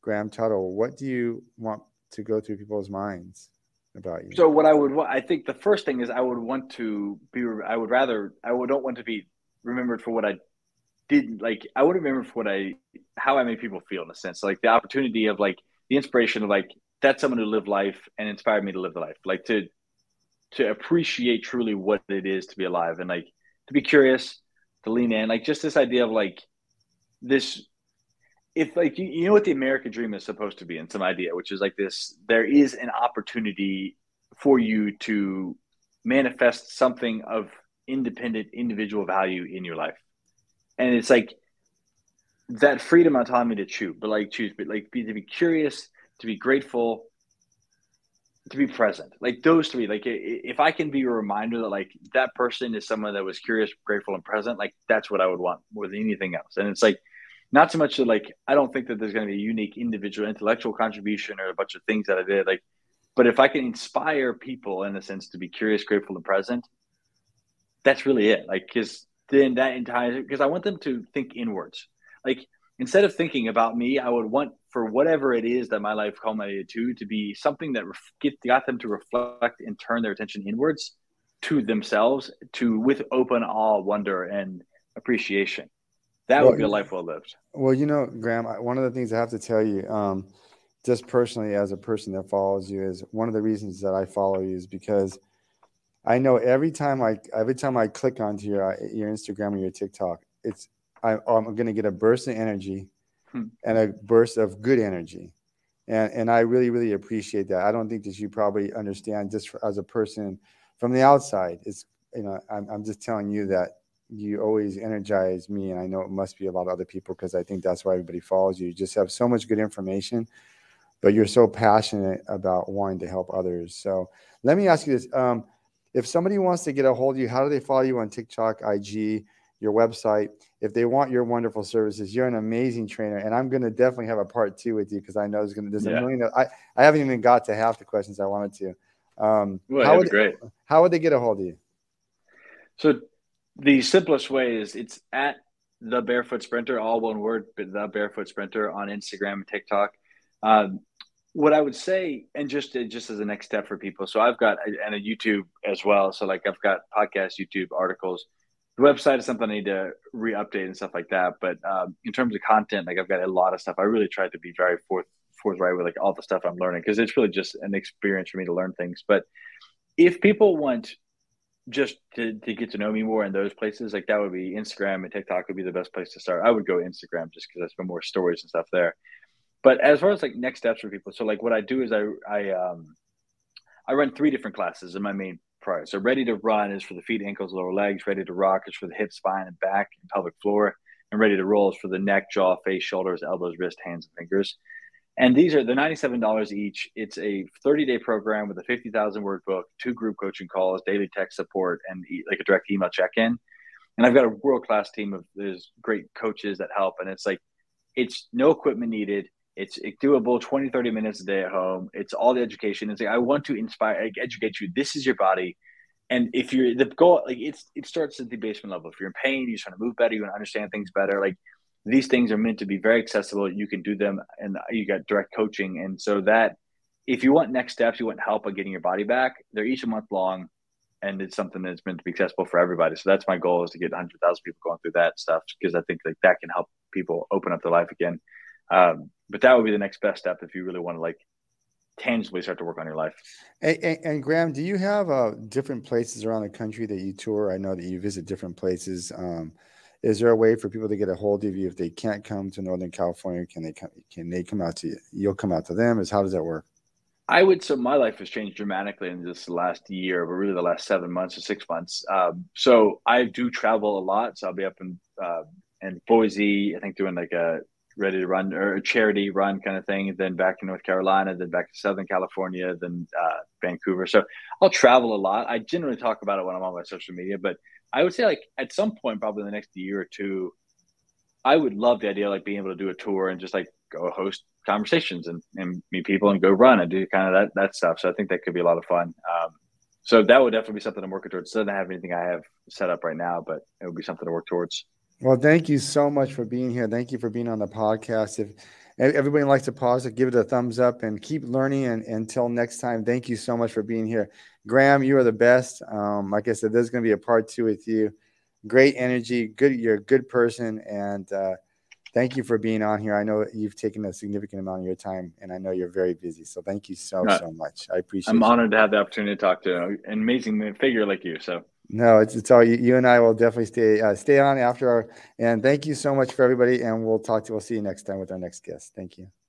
Graham Tuttle, what do you want to go through people's minds about you? So, what I would I think the first thing is I would want to be, I would rather, I would don't want to be remembered for what I didn't like I would remember for what I how I made people feel in a sense. Like the opportunity of like the inspiration of like that's someone who lived life and inspired me to live the life. Like to to appreciate truly what it is to be alive and like to be curious, to lean in. Like just this idea of like this if like you, you know what the American dream is supposed to be in some idea, which is like this there is an opportunity for you to manifest something of independent individual value in your life and it's like that freedom autonomy to choose, but like choose, but like be to be curious, to be grateful, to be present. Like those three. Like if I can be a reminder that like that person is someone that was curious, grateful, and present, like that's what I would want more than anything else. And it's like not so much that like I don't think that there's going to be a unique individual intellectual contribution or a bunch of things that I did. Like, but if I can inspire people in a sense to be curious, grateful, and present, that's really it. Like, because then that entire because I want them to think inwards. Like instead of thinking about me, I would want for whatever it is that my life culminated to to be something that ref- get, got them to reflect and turn their attention inwards to themselves, to with open awe, wonder, and appreciation. That well, would be a life well lived. Well, you know, Graham, one of the things I have to tell you, um, just personally as a person that follows you, is one of the reasons that I follow you is because I know every time I every time I click onto your your Instagram or your TikTok, it's I, am going to get a burst of energy hmm. and a burst of good energy, and and I really really appreciate that. I don't think that you probably understand just for, as a person from the outside. It's you know I'm I'm just telling you that you always energize me, and I know it must be a lot of other people because I think that's why everybody follows you. You just have so much good information, but you're so passionate about wanting to help others. So let me ask you this. Um, if somebody wants to get a hold of you, how do they follow you on TikTok, IG, your website? If they want your wonderful services, you're an amazing trainer, and I'm going to definitely have a part two with you because I know there's going to there's yeah. a million. Of, I I haven't even got to half the questions I wanted to. Um, well, how would great. How would they get a hold of you? So the simplest way is it's at the barefoot sprinter, all one word, but the barefoot sprinter on Instagram and TikTok. Um, what I would say, and just just as a next step for people, so I've got and a YouTube as well. So like I've got podcast, YouTube articles. The website is something I need to re-update and stuff like that. But um, in terms of content, like I've got a lot of stuff. I really tried to be very forth forthright with like all the stuff I'm learning because it's really just an experience for me to learn things. But if people want just to, to get to know me more in those places, like that would be Instagram and TikTok would be the best place to start. I would go Instagram just because I spend more stories and stuff there but as far as like next steps for people, so like what I do is I I um I run three different classes in my main prior. So ready to run is for the feet, ankles, lower legs. Ready to rock is for the hip, spine, and back and pelvic floor. And ready to roll is for the neck, jaw, face, shoulders, elbows, wrist, hands, and fingers. And these are the ninety-seven dollars each. It's a thirty-day program with a fifty thousand word book, two group coaching calls, daily tech support, and like a direct email check-in. And I've got a world-class team of there's great coaches that help, and it's like it's no equipment needed it's doable 20, 30 minutes a day at home. It's all the education. It's like, I want to inspire, educate you. This is your body. and if you're the goal, like it's it starts at the basement level. If you're in pain, you're trying to move better, you want to understand things better. Like these things are meant to be very accessible. You can do them, and you got direct coaching. And so that if you want next steps, you want help on getting your body back. They're each a month long, and it's something that's meant to be accessible for everybody. So that's my goal is to get 100,000 people going through that stuff because I think like that can help people open up their life again. Um, but that would be the next best step if you really want to like tangibly start to work on your life. And, and, and Graham, do you have uh, different places around the country that you tour? I know that you visit different places. Um, is there a way for people to get a hold of you if they can't come to Northern California? Can they come? Can they come out to you? You'll come out to them. Is how does that work? I would so my life has changed dramatically in this last year, but really the last seven months or six months. Um, so I do travel a lot. So I'll be up in uh, in Boise, I think doing like a ready to run or a charity run kind of thing. Then back to North Carolina, then back to Southern California, then uh, Vancouver. So I'll travel a lot. I generally talk about it when I'm on my social media, but I would say like at some point, probably in the next year or two, I would love the idea of like being able to do a tour and just like go host conversations and, and meet people and go run and do kind of that that stuff. So I think that could be a lot of fun. Um, so that would definitely be something I'm working towards. It doesn't have anything I have set up right now, but it would be something to work towards. Well, thank you so much for being here. Thank you for being on the podcast. If everybody likes to pause it, give it a thumbs up and keep learning. And until next time, thank you so much for being here. Graham, you are the best. Um, like I said, there's going to be a part two with you. Great energy, good. You're a good person, and uh, thank you for being on here. I know you've taken a significant amount of your time, and I know you're very busy. So thank you so uh, so much. I appreciate. It. I'm you. honored to have the opportunity to talk to an amazing figure like you. So no, it's, it's all you, you and I will definitely stay uh, stay on after our and thank you so much for everybody and we'll talk to we'll see you next time with our next guest. Thank you.